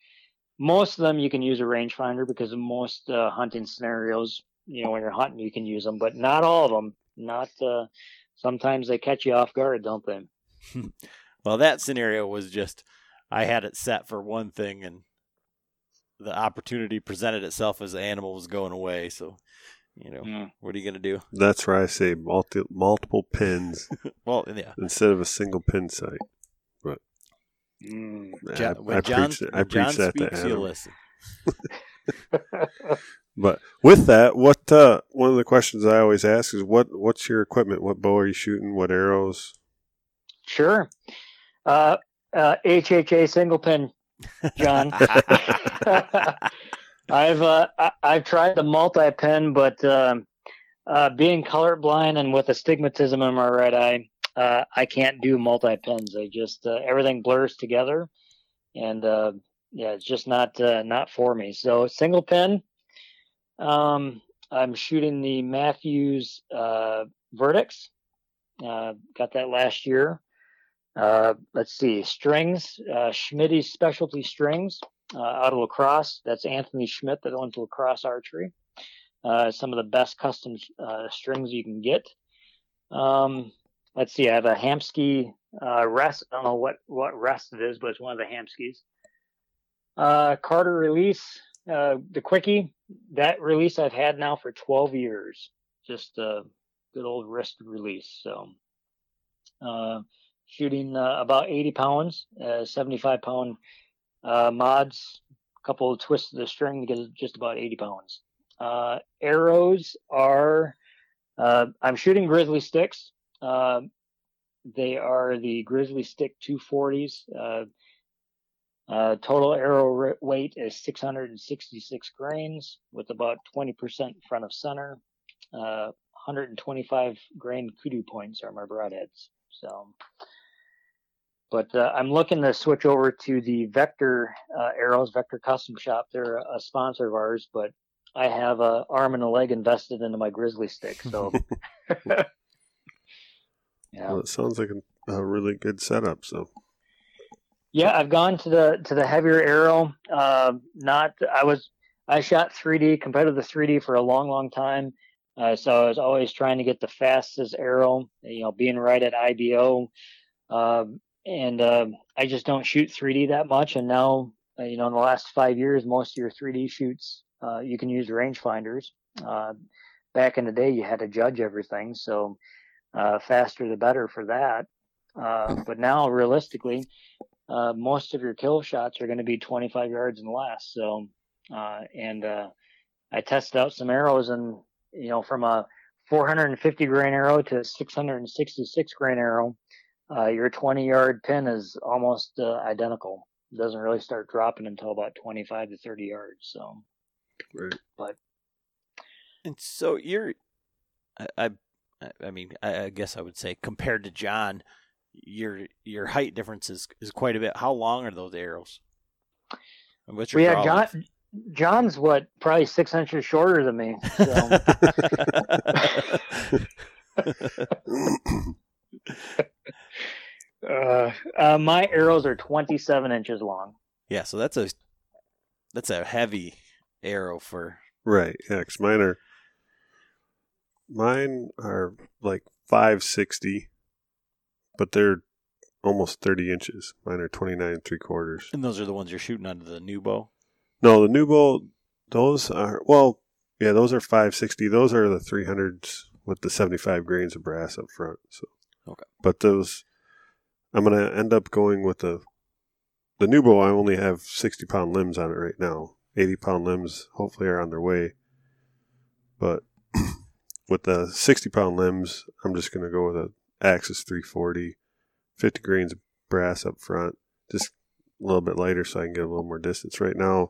Most of them you can use a rangefinder because most uh, hunting scenarios, you know, when you're hunting, you can use them, but not all of them. Not uh, sometimes they catch you off guard, don't they? well, that scenario was just I had it set for one thing, and the opportunity presented itself as the animal was going away. So, you know, Mm. what are you gonna do? That's where I say multi, multiple pins Well, yeah. instead of a single pin sight. Mm. I, John, I when John, preach, it- I when John preach that to you Adam. listen. But with that, what uh, one of the questions I always ask is what what's your equipment? What bow are you shooting? What arrows? Sure. Uh, uh, HHA single pin, John. I've uh, I, I've tried the multi pin, but um, uh, being colorblind and with astigmatism in my right eye, uh, I can't do multi pins. I just uh, everything blurs together, and uh, yeah, it's just not uh, not for me. So single pin. Um, I'm shooting the Mathews uh, Vertix. Uh, got that last year. Uh, let's see, strings, uh, Schmitty's Specialty Strings uh, out of La Crosse. That's Anthony Schmidt that owns La Crosse archery. Uh, some of the best custom uh, strings you can get. Um, let's see, I have a Hamskea uh, rest. I don't know what, what rest it is, but it's one of the Hamskeas. Uh, Carter release, the quickie. That release I've had now for 12 years. Just a good old wrist release. So, shooting uh, about 80 pounds, uh, 75 pound uh, mods, a couple of twists of the string to get just about 80 pounds. Uh, arrows are, uh, I'm shooting Grizzly Stiks. Uh, they are the Grizzly Stik 240s. Uh, uh, total arrow weight is 666 grains with about 20% front of center. Uh, 125 grain kudu points are my broadheads. So, but uh, I'm looking to switch over to the Vector uh, arrows, Vector Custom Shop. They're a sponsor of ours, but I have a arm and a leg invested into my Grizzly Stik. So, yeah. Well, it sounds like a, a really good setup. So Yeah, I've gone to the to the heavier arrow. Uh, not I was I shot 3D competitive 3D for a long, long time. Uh, so I was always trying to get the fastest arrow. You know, being right at IBO, um, and uh, I just don't shoot 3D that much. And now, uh, you know, in the last five years, most of your 3D shoots uh, you can use rangefinders. Uh, back in the day, you had to judge everything, so uh, faster the better for that. Uh, but now, realistically, uh, most of your kill shots are going to be 25 yards and less. So, uh, and uh, I tested out some arrows, and you know, from a 450 grain arrow to 666 grain arrow, uh, your 20 yard pin is almost uh, identical. It doesn't really start dropping until about 25 to 30 yards. So, right. but And so you're, I, I, I mean, I, I guess I would say compared to John, your your height difference is, is quite a bit. How long are those arrows? And what's your well, yeah, John. length? John's what probably six inches shorter than me. So, uh, uh, my arrows are 27 inches long. yeah, so that's a that's a heavy arrow for Right. Yeah, 'cause mine are mine are like five sixty, but they're almost thirty inches. Mine are twenty nine and three quarters. and those are the ones you're shooting under the new bow. No, the new bow, those are well, yeah, those are five sixty. Those are the three hundreds with the seventy five grains of brass up front. So, Okay. but those, I'm gonna end up going with the the new bow. I only have sixty pound limbs on it right now. Eighty pound limbs hopefully are on their way, but with the sixty pound limbs, I'm just gonna go with a Axis 340, 50 grains of brass up front, just a little bit lighter so I can get a little more distance. Right now,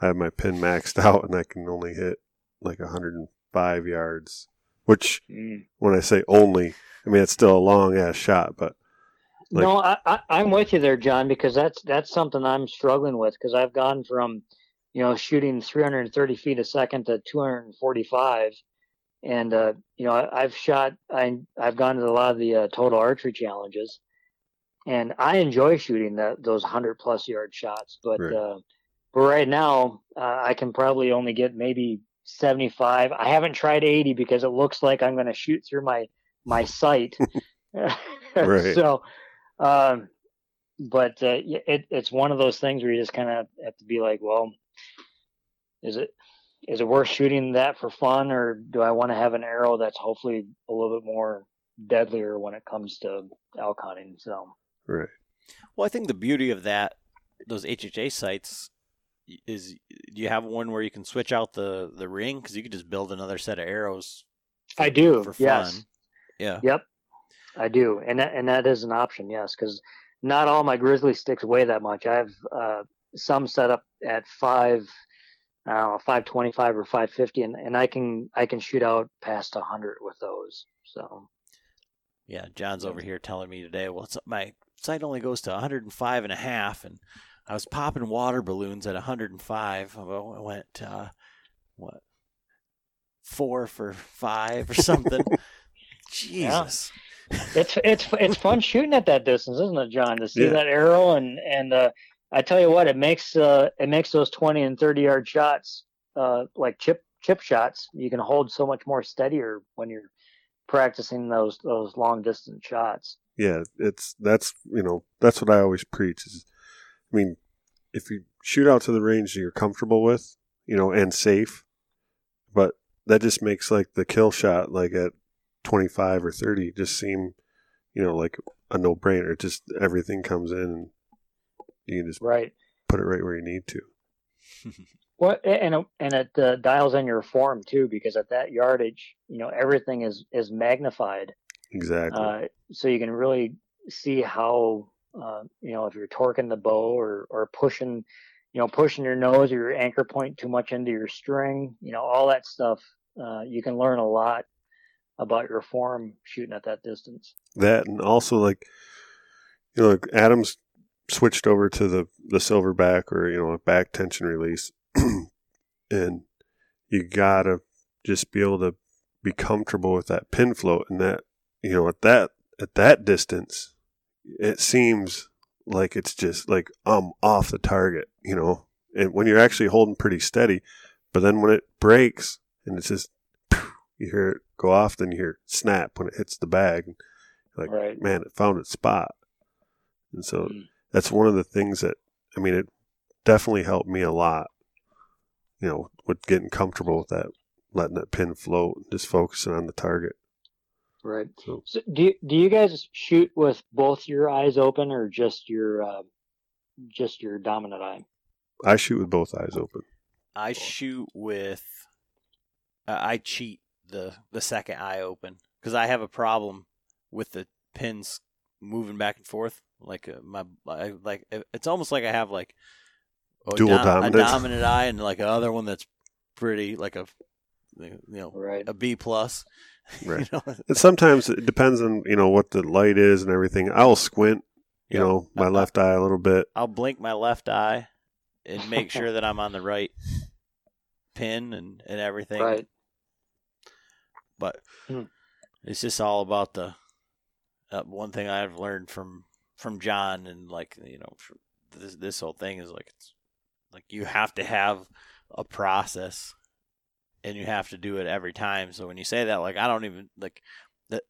I have my pin maxed out and I can only hit like 105 yards, which Mm. when I say only, I mean it's still a long ass shot, but Like- no, I, I, I'm with you there, John, because that's that's something I'm struggling with because I've gone from, you know, shooting 330 feet a second to 245, and uh, you know, I, I've shot, I I've gone to a lot of the uh, total archery challenges, and I enjoy shooting that those 100 plus yard shots, but Right. uh, but right now uh, I can probably only get maybe 75. I haven't tried 80 because it looks like I'm going to shoot through my my sight. Right. So, um, but uh, it, it's one of those things where you just kind of have to be like, well, is it is it worth shooting that for fun, or do I want to have an arrow that's hopefully a little bit more deadlier when it comes to elk hunting? So, right. Well, I think the beauty of that, those HHA sights, is do you have one where you can switch out the the ring because you could just build another set of arrows. I do, for fun. yes. Yeah. Yep, I do, and that, and that is an option, yes, because not all my Grizzly Stiks weigh that much. I have uh, some set up at five, I don't know, five twenty-five or five fifty, and, and I can I can shoot out past hundred with those. So Yeah, John's over here telling me today, well, it's, my sight only goes to 105 and a half, and I was popping water balloons at 105. I went, uh, what, four for five or something? Jesus. it's it's it's fun shooting at that distance, isn't it, John? To see Yeah. that arrow and and uh, I tell you what, it makes uh, it makes those twenty and thirty yard shots uh, like chip chip shots. You can hold so much more steadier when you're practicing those those long distance shots. Yeah, it's that's you know that's what I always preach. Is, I mean, if you shoot out to the range that you're comfortable with, you know, and safe, but that just makes like the kill shot like at 25 or 30 just seem, you know, like a no brainer. Just everything comes in and you can just Right. put it right where you need to. Well, and it- and it uh, dials in your form too, because at that yardage, you know, everything is is magnified. Exactly. uh, so you can really see how uh, you know if you're torquing the bow or or pushing you know pushing your nose or your anchor point too much into your string you know all that stuff uh, you can learn a lot about your form shooting at that distance. That and also like you know like adams switched over to the the silverback or you know a back tension release and you gotta just be able to be comfortable with that pin float and that you know at that at that distance it seems like it's just like I'm off the target you know and when you're actually holding pretty steady but then when it breaks and it's just you hear it go off then you hear snap when it hits the bag like Right. man it found its spot and so Mm. that's one of the things that i mean it definitely helped me a lot you know with getting comfortable with that letting that pin float and just focusing on the target right so so do you, do you guys shoot with both your eyes open or just your uh, just your dominant eye i shoot with both eyes open I shoot with. Uh, I cheat the the second eye open because I have a problem with the pins moving back and forth. Like uh, my, I, like it's almost like I have like a, Dual a dominant. dominant eye and like another one that's pretty like a you know right a B plus. Right. you know? and sometimes it depends on you know what the light is and everything i'll squint you Yep. know my Uh, left eye a little bit I'll blink my left eye and make sure that I'm on the right pin and, and everything. right But Hmm. it's just all about the uh, one thing I've learned from from John and like you know this this whole thing is like it's like you have to have a process and you have to do it every time. So when you say that, like I don't even like that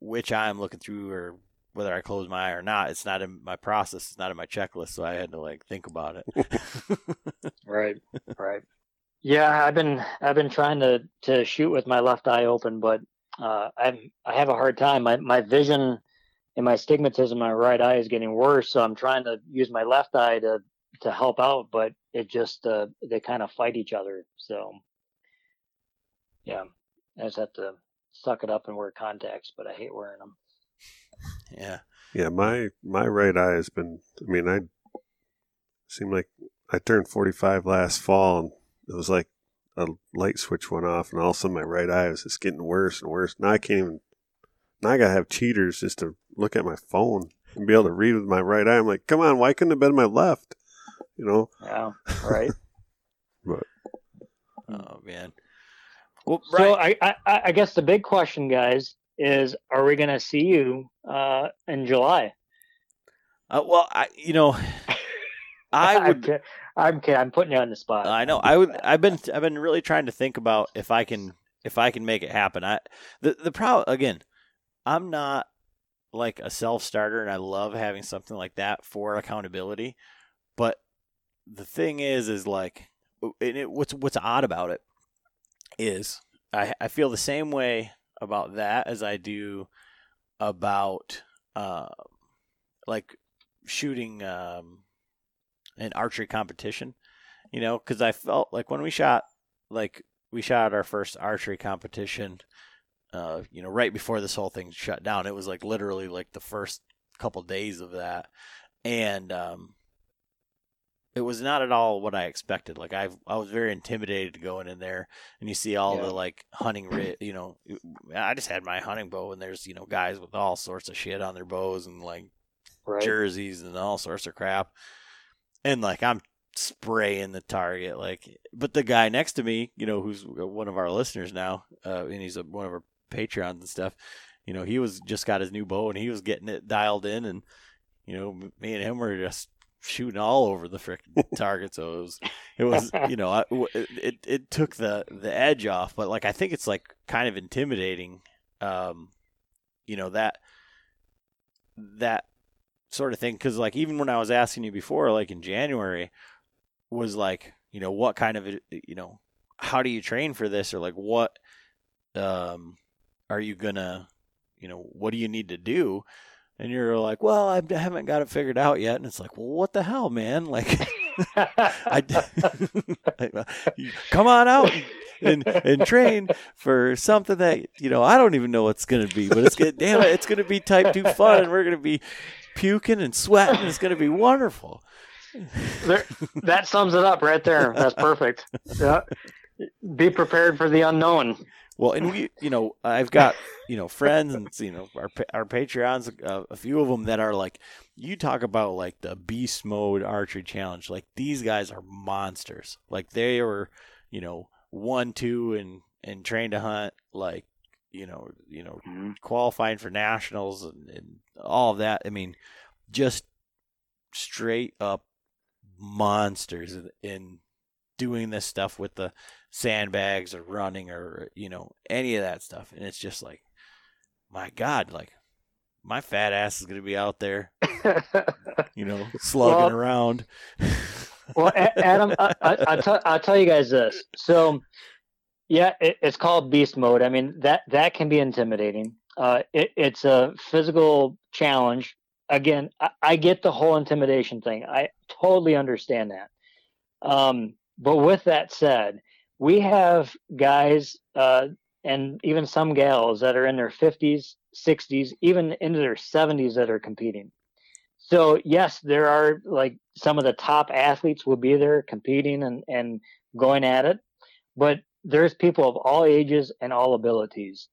which eye I'm looking through or whether I close my eye or not, it's not in my process, it's not in my checklist, so I had to like think about it. right. Right. Yeah, I've been I've been trying to to shoot with my left eye open, but uh, I'm I have a hard time. My my vision and my stigmatism my right eye is getting worse, so I'm trying to use my left eye to to help out, but it just uh, they kind of fight each other. So yeah, I just have to suck it up and wear contacts, but I hate wearing them. Yeah. Yeah, my my right eye has been. I mean, I seem like I turned forty five last fall, and it was like a light switch went off, and all of a sudden my right eye was just getting worse and worse. Now I can't even. Now I gotta have cheaters just to look at my phone and be able to read with my right eye. I'm like, come on, why couldn't it have been my left? You know? Yeah. Right. but oh man. Well, so I, I I guess the big question, guys, is are we going to see you uh, in July? Uh, well, I you know, I would. I'm. I'm kidding. I'm putting you on the spot. I know. I would. I've been. I've been really trying to think about if I can if I can make it happen. I the the problem again. I'm not like a self starter, and I love having something like that for accountability. But the thing is, is like, it, what's what's odd about it is I I feel the same way about that as I do about uh, like shooting um, an archery competition. You know, because I felt like when we shot, like we shot our first archery competition, uh, you know, right before this whole thing shut down. It was like literally like the first couple days of that, and um, it was not at all what I expected. Like I, I was very intimidated going in there, and you see all yeah. the like hunting, you know, I just had my hunting bow, and there's you know guys with all sorts of shit on their bows and like right. jerseys and all sorts of crap, and like I'm spraying the target, like. But the guy next to me, you know, who's one of our listeners now, uh, and he's a, one of our Patreons and stuff. You know, he was just got his new bow, and he was getting it dialed in, and you know, me and him were just shooting all over the freaking target. So it was, it was, you know, it, it, it took the, the edge off, but like, I think it's like kind of intimidating. Um, you know, that, that sort of thing. Cause like, even when I was asking you before, like in January was like, you know, what kind of, you know, how do you train for this? Or like, what, um, are you gonna, you know, what do you need to do? And you're like, well, I haven't got it figured out yet. And it's like, well, what the hell, man? Like, I, come on out and, and train for something that, you know, I don't even know what's going to be, but it's going to, damn it, it's going to be type two fun and we're going to be puking and sweating. It's going to be wonderful. There, that sums it up right there. That's perfect. Yeah. Be prepared for the unknown. Well, and we, you know, I've got, you know, friends and, you know, our, our Patreons, uh, a few of them that are like, you talk about like the beast mode archery challenge. Like these guys are monsters. Like they were, you know, one, two, and, and trained to hunt, like, you know, you know, mm-hmm. qualifying for nationals and, and all of that. I mean, just straight up monsters in, in doing this stuff with the sandbags or running or you know any of that stuff. And it's just like my god like my fat ass is going to be out there you know slugging well, around. well adam I, I, will tell, I'll tell you guys this. So yeah it, it's called beast mode. I mean that that can be intimidating. Uh, it, it's a physical challenge. Again I, I, get the whole intimidation thing. I totally understand that. Um, but with that said we have guys uh, and even some gals that are in their 50s 60s even into their 70s that are competing. So yes there are like some of the top athletes will be there competing and, and going at it. But there's people of all ages and all abilities.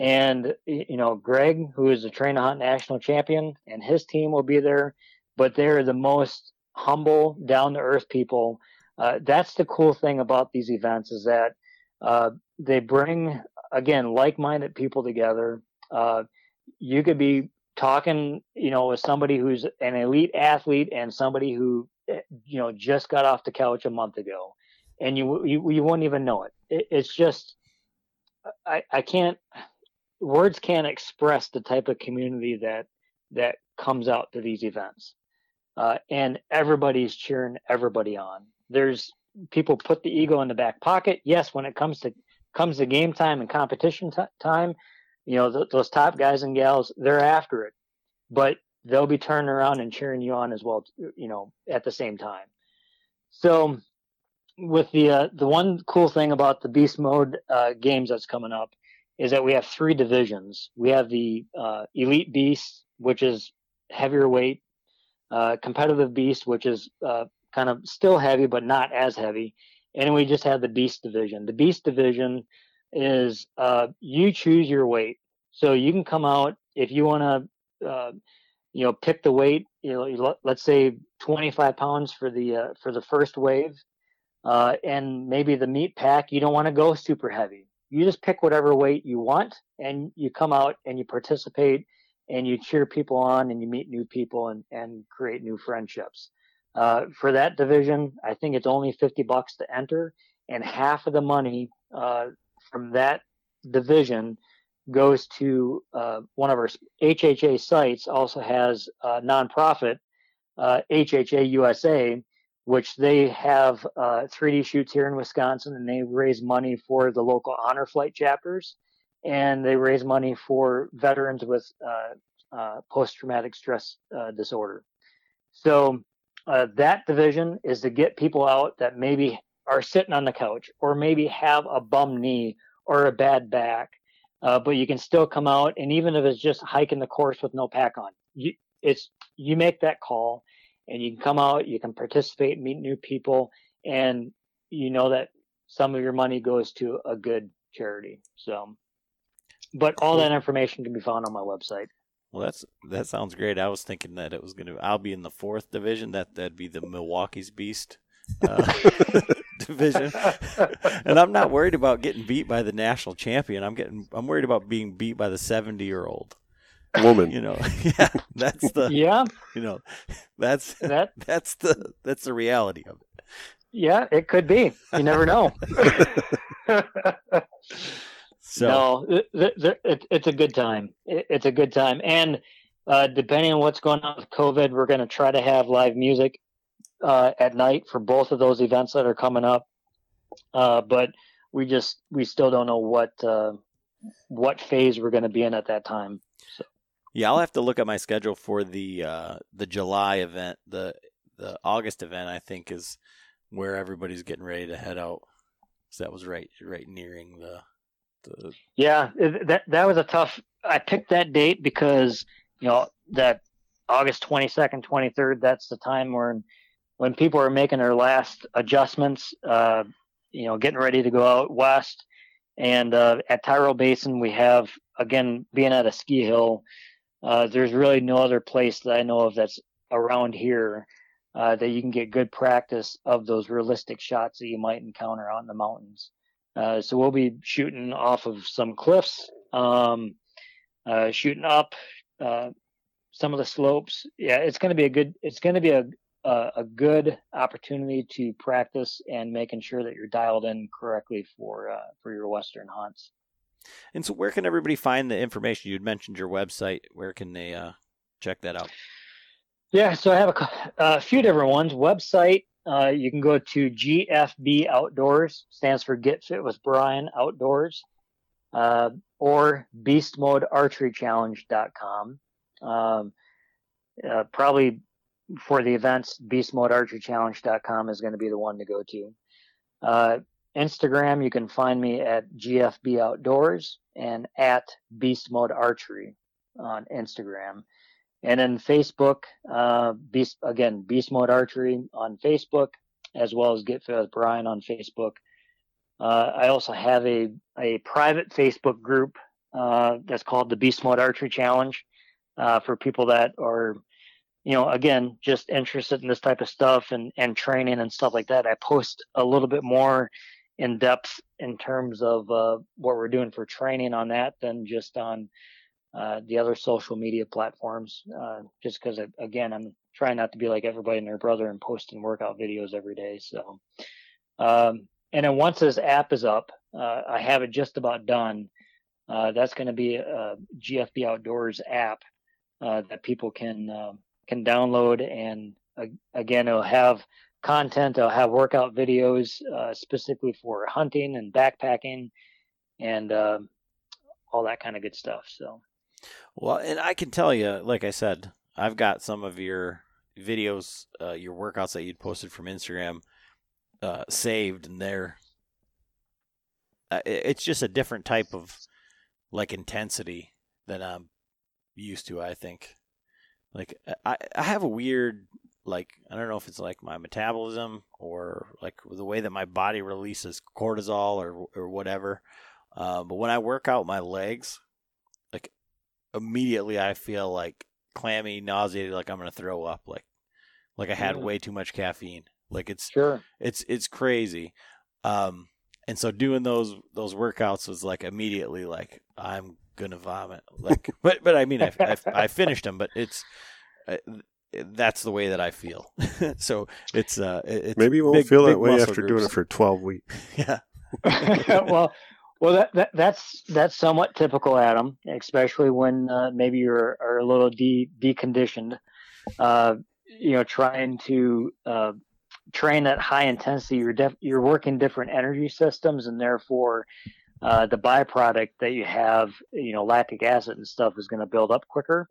And you know greg who is the train hunt national champion and his team will be there. But they're the most humble down to earth people uh, that's the cool thing about these events is that uh, they bring again like-minded people together. Uh, you could be talking, you know, with somebody who's an elite athlete and somebody who eh, you know just got off the couch a month ago, and you you, you won't even know it. it. It's just I I can't words can't express the type of community that that comes out to these events, uh, and everybody's cheering everybody on. There's people put the ego in the back pocket. Yes, when it comes to comes to game time and competition t- time, you know th- those top guys and gals they're after it, but they'll be turning around and cheering you on as well. You know, at the same time. So, with the uh, the one cool thing about the beast mode uh, games that's coming up is that we have three divisions. We have the uh, elite beast, which is heavier weight, uh, competitive beast, which is uh, kind of still heavy but not as heavy, and we just have the beast division. The beast division is uh, you choose your weight, so you can come out if you want to, uh, you know, pick the weight. You know, let's say 25 pounds for the uh, for the first wave, uh, and maybe the meat pack. You don't want to go super heavy. You just pick whatever weight you want, and you come out and you participate, and you cheer people on, and you meet new people, and and create new friendships. Uh, for that division, I think it's only 50 bucks to enter, and half of the money uh, from that division goes to uh, one of our HHA sites. Also has a nonprofit HHA uh, USA, which they have 3D uh, shoots here in Wisconsin, and they raise money for the local honor flight chapters, and they raise money for veterans with post-traumatic stress disorder. So uh, that division is to get people out that maybe are sitting on the couch or maybe have a bum knee or a bad back, uh, but you can still come out and even if it's just hiking the course with no pack on, you it's you make that call and you can come out, you can participate, meet new people, and you know that some of your money goes to a good charity. So, but all that information can be found on my website. Well, that's that sounds great. I was thinking that it was going to. I'll be in the fourth division. That that'd be the Milwaukee's Beast uh, division, and I'm not worried about getting beat by the national champion. I'm getting. I'm worried about being beat by the 70 year old woman. You know, yeah, that's the. Yeah. You know, that's that. That's the that's the reality of it. Yeah, it could be. You never know. So no, it, it, it's a good time. It, it's a good time, and uh, depending on what's going on with COVID, we're going to try to have live music uh, at night for both of those events that are coming up. Uh, but we just we still don't know what uh, what phase we're going to be in at that time. So. Yeah, I'll have to look at my schedule for the uh, the July event. the The August event, I think, is where everybody's getting ready to head out. So that was right right nearing the the... Yeah, that that was a tough. I picked that date because you know that August twenty second, twenty third. That's the time when when people are making their last adjustments. Uh, you know, getting ready to go out west. And uh, at Tyrol Basin, we have again being at a ski hill. Uh, there's really no other place that I know of that's around here uh, that you can get good practice of those realistic shots that you might encounter on the mountains. Uh, so we'll be shooting off of some cliffs, um, uh, shooting up uh, some of the slopes. Yeah, it's going to be a good. It's going to be a, a, a good opportunity to practice and making sure that you're dialed in correctly for uh, for your western hunts. And so, where can everybody find the information? You'd mentioned your website. Where can they uh, check that out? Yeah, so I have a, a few different ones. Website uh, you can go to GFB Outdoors, stands for Get Fit with Brian Outdoors, uh, or BeastModeArcheryChallenge.com. Um, uh, probably for the events, BeastModeArcheryChallenge.com is going to be the one to go to. Uh, Instagram, you can find me at GFB Outdoors and at Beast Mode Archery on Instagram. And then Facebook, uh, Beast again, Beast Mode Archery on Facebook, as well as Get Fit with Brian on Facebook. Uh, I also have a a private Facebook group uh, that's called the Beast Mode Archery Challenge uh, for people that are, you know, again, just interested in this type of stuff and and training and stuff like that. I post a little bit more in depth in terms of uh, what we're doing for training on that than just on uh, the other social media platforms, uh, just because again, I'm trying not to be like everybody and their brother and posting workout videos every day. So, um, and then once this app is up, uh, I have it just about done. Uh, that's going to be a GFB Outdoors app uh, that people can can download, and again, it'll have content. It'll have workout videos specifically for hunting and backpacking, and uh, all that kind of good stuff. So, well, and I can tell you, like I said, I've got some of your videos, uh, your workouts that you'd posted from Instagram uh, saved, and they're uh, it's just a different type of like intensity than I'm used to. I think. Like I, I have a weird like I don't know if it's like my metabolism or like the way that my body releases cortisol or or whatever. Uh, but when I work out my legs, immediately I feel like clammy, nauseated, like I'm gonna throw up, like like I had way too much caffeine. Like it's sure it's it's crazy. Um, and so doing those those workouts was like immediately like I'm gonna vomit. Like, but but I mean I, I, I finished them, but it's uh, that's the way that I feel. so it's uh it's maybe you won't big, feel that way after groups. doing it for twelve weeks. yeah. well, well that, that that's that's somewhat typical, Adam. Especially when uh, maybe you're are a little de deconditioned. Uh, you know, trying to uh, train at high intensity, you're def- you're working different energy systems, and therefore uh, the byproduct that you have, you know, lactic acid and stuff is going to build up quicker.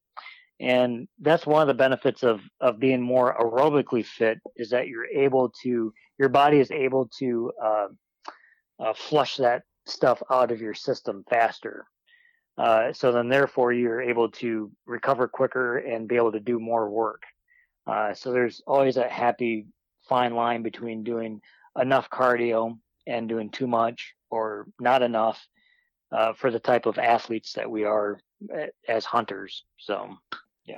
And that's one of the benefits of of being more aerobically fit is that you're able to your body is able to uh, uh, flush that stuff out of your system faster. Uh, so then, therefore, you're able to recover quicker and be able to do more work. Uh, so there's always a happy fine line between doing enough cardio and doing too much or not enough uh, for the type of athletes that we are eh, as hunters. So, yeah.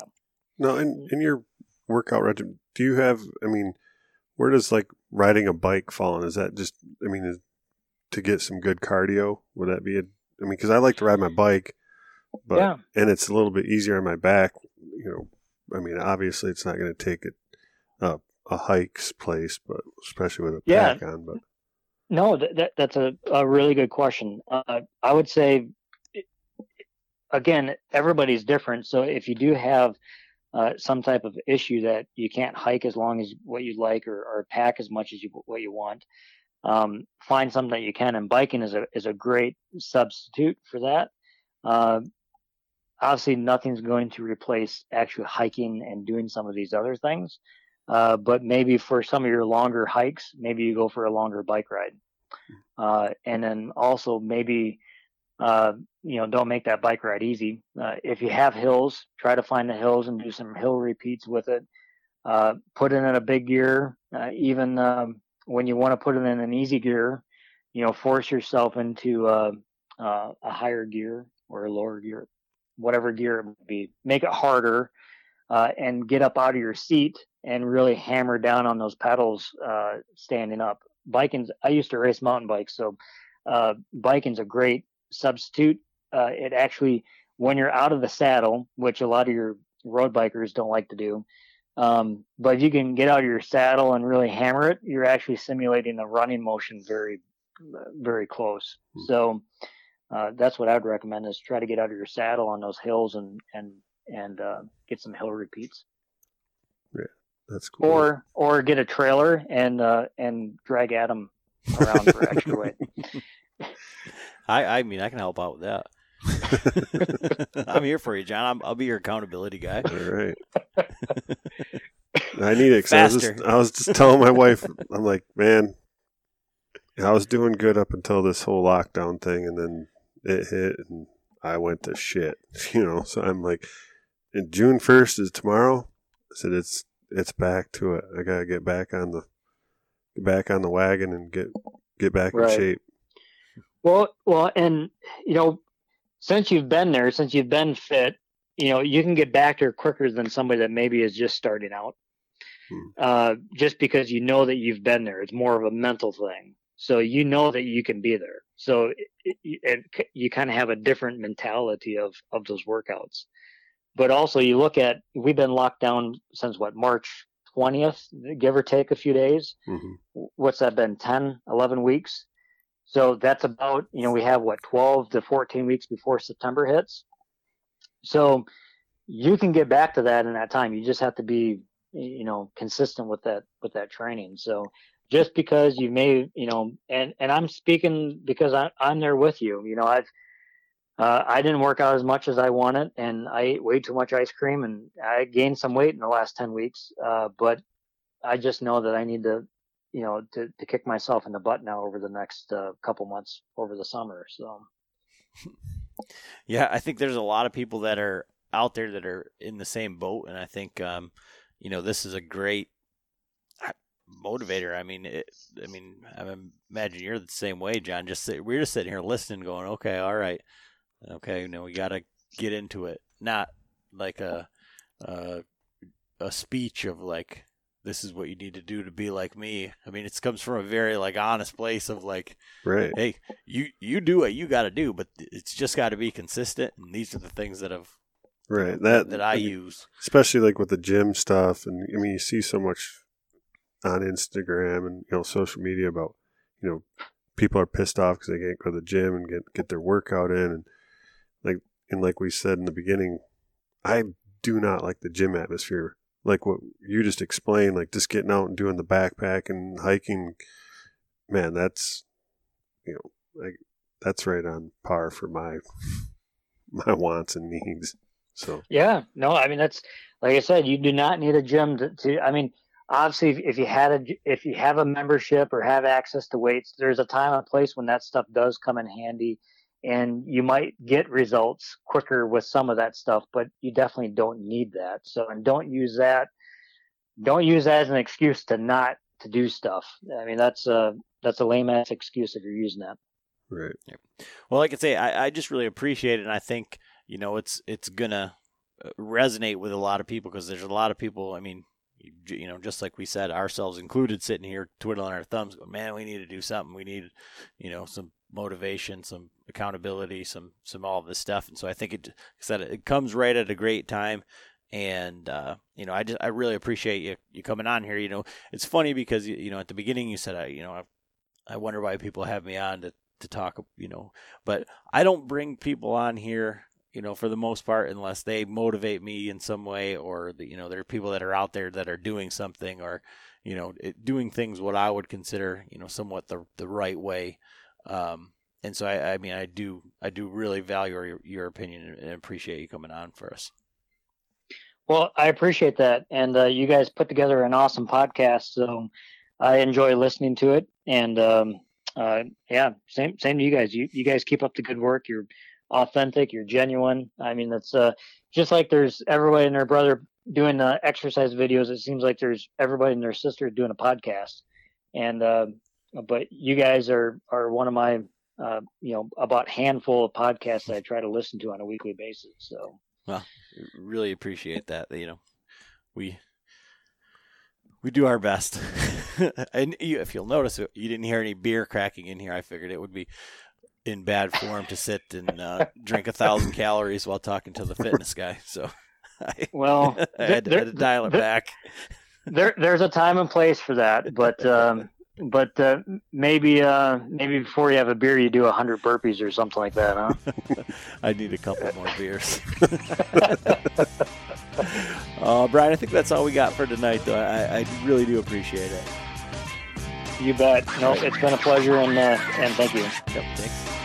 No, in, in your workout regimen, do you have, I mean, where does like riding a bike fall in? Is that just, I mean, is, to get some good cardio? Would that be a, I mean, because I like to ride my bike, but, yeah. and it's a little bit easier on my back, you know, I mean, obviously it's not going to take it up a hike's place, but especially with a yeah. pack on. But no, that, that's a, a really good question. Uh, I would say, again, everybody's different. So if you do have uh, some type of issue that you can't hike as long as what you'd like or, or pack as much as you what you want, um, find something that you can. And biking is a is a great substitute for that. Uh, obviously, nothing's going to replace actually hiking and doing some of these other things. Uh, but maybe for some of your longer hikes, maybe you go for a longer bike ride. Uh, and then also maybe, uh, you know, don't make that bike ride easy. Uh, if you have hills, try to find the hills and do some hill repeats with it. Uh, put in a big gear. even um, when you want to put it in an easy gear, you know, force yourself into a higher gear or a lower gear, whatever gear it would be. Make it harder and get up out of your seat and really hammer down on those pedals uh, standing up. Biking's I used to race mountain bikes, so uh, biking's a great substitute. Uh, it actually, when you're out of the saddle, which a lot of your road bikers don't like to do, um, but if you can get out of your saddle and really hammer it, you're actually simulating the running motion very, very close. Hmm. So uh, that's what I'd recommend is try to get out of your saddle on those hills and and and uh, get some hill repeats. Yeah. That's cool. Or or get a trailer and uh, and drag Adam around for extra weight. I I mean I can help out with that. I'm here for you, John. i will be your accountability guy. All right. I need it. I was, just, I was just telling my wife, I'm like, man, I was doing good up until this whole lockdown thing, and then it hit, and I went to shit. You know, so I'm like, June 1st is tomorrow. I said it's it's back to it. I gotta get back on the get back on the wagon and get get back right. in shape. Well, well, and you know, since you've been there, since you've been fit, you know, you can get back there quicker than somebody that maybe is just starting out. Hmm. Uh, just because you know that you've been there, it's more of a mental thing. So you know that you can be there. So it, it, it, you kind of have a different mentality of of those workouts. but also you look at we've been locked down since what March 20th, give or take a few days. Mm-hmm. What's that been? 10, 11 weeks. So that's about, you know, we have what 12 to 14 weeks before September hits. So you can get back to that in that time. You just have to be, you know, consistent with that with that training. So just because you may, you know, and and I'm speaking because I, I'm there with you. You know, I've uh, I didn't work out as much as I wanted, and I ate way too much ice cream, and I gained some weight in the last ten weeks. Uh, but I just know that I need to, you know, to, to kick myself in the butt now over the next uh, couple months over the summer. So, yeah, I think there's a lot of people that are out there that are in the same boat, and I think, um, you know, this is a great motivator. I mean, it, I mean, I imagine you're the same way, John. Just sit, we're just sitting here listening, going, okay, all right, okay, you we got to get into it. Not like a, a a speech of like this is what you need to do to be like me. I mean, it comes from a very like honest place of like, right? Hey, you you do what you got to do, but it's just got to be consistent. And these are the things that have right that that I use, especially like with the gym stuff. And I mean, you see so much on Instagram and you know social media about you know people are pissed off because they can't go to the gym and get get their workout in and like and like we said in the beginning, I do not like the gym atmosphere. Like what you just explained, like just getting out and doing the backpack and hiking, man, that's you know, like that's right on par for my my wants and needs. So yeah, no, I mean that's like I said, you do not need a gym to. to I mean, obviously, if, if you had a if you have a membership or have access to weights, there's a time and place when that stuff does come in handy and you might get results quicker with some of that stuff but you definitely don't need that. So and don't use that don't use that as an excuse to not to do stuff. I mean that's a that's a lame ass excuse if you're using that. Right. Well like i say I, I just really appreciate it and i think you know it's it's gonna uh, resonate with a lot of people because there's a lot of people i mean you know, just like we said, ourselves included, sitting here twiddling our thumbs, going, man, we need to do something. We need, you know, some motivation, some accountability, some some all of this stuff. And so I think it said it comes right at a great time. And uh, you know, I just I really appreciate you you coming on here. You know, it's funny because you know at the beginning you said I you know I, I wonder why people have me on to to talk. You know, but I don't bring people on here you know, for the most part, unless they motivate me in some way, or the, you know, there are people that are out there that are doing something, or you know, it, doing things what I would consider, you know, somewhat the the right way. Um, and so I, I mean, I do, I do really value your, your opinion and appreciate you coming on for us. Well, I appreciate that, and uh, you guys put together an awesome podcast. So I enjoy listening to it, and um, uh, yeah, same same to you guys. You you guys keep up the good work. You're authentic. You're genuine. I mean, that's uh, just like there's everybody and their brother doing exercise videos. It seems like there's everybody and their sister doing a podcast. And uh, but you guys are are one of my uh, you know about handful of podcasts that I try to listen to on a weekly basis. So well, really appreciate that. You know, we we do our best. and you, if you'll notice, you didn't hear any beer cracking in here. I figured it would be in bad form to sit and uh, drink a thousand calories while talking to the fitness guy. So, I, well, I had, there, had, to dial it there, back. There, there's a time and place for that, but um, but uh, maybe uh, maybe before you have a beer, you do a hundred burpees or something like that, huh? I need a couple more beers. uh, Brian, I think that's all we got for tonight. Though I, I really do appreciate it. You bet. No, it's been a pleasure, and uh, and thank you. Yep, thanks.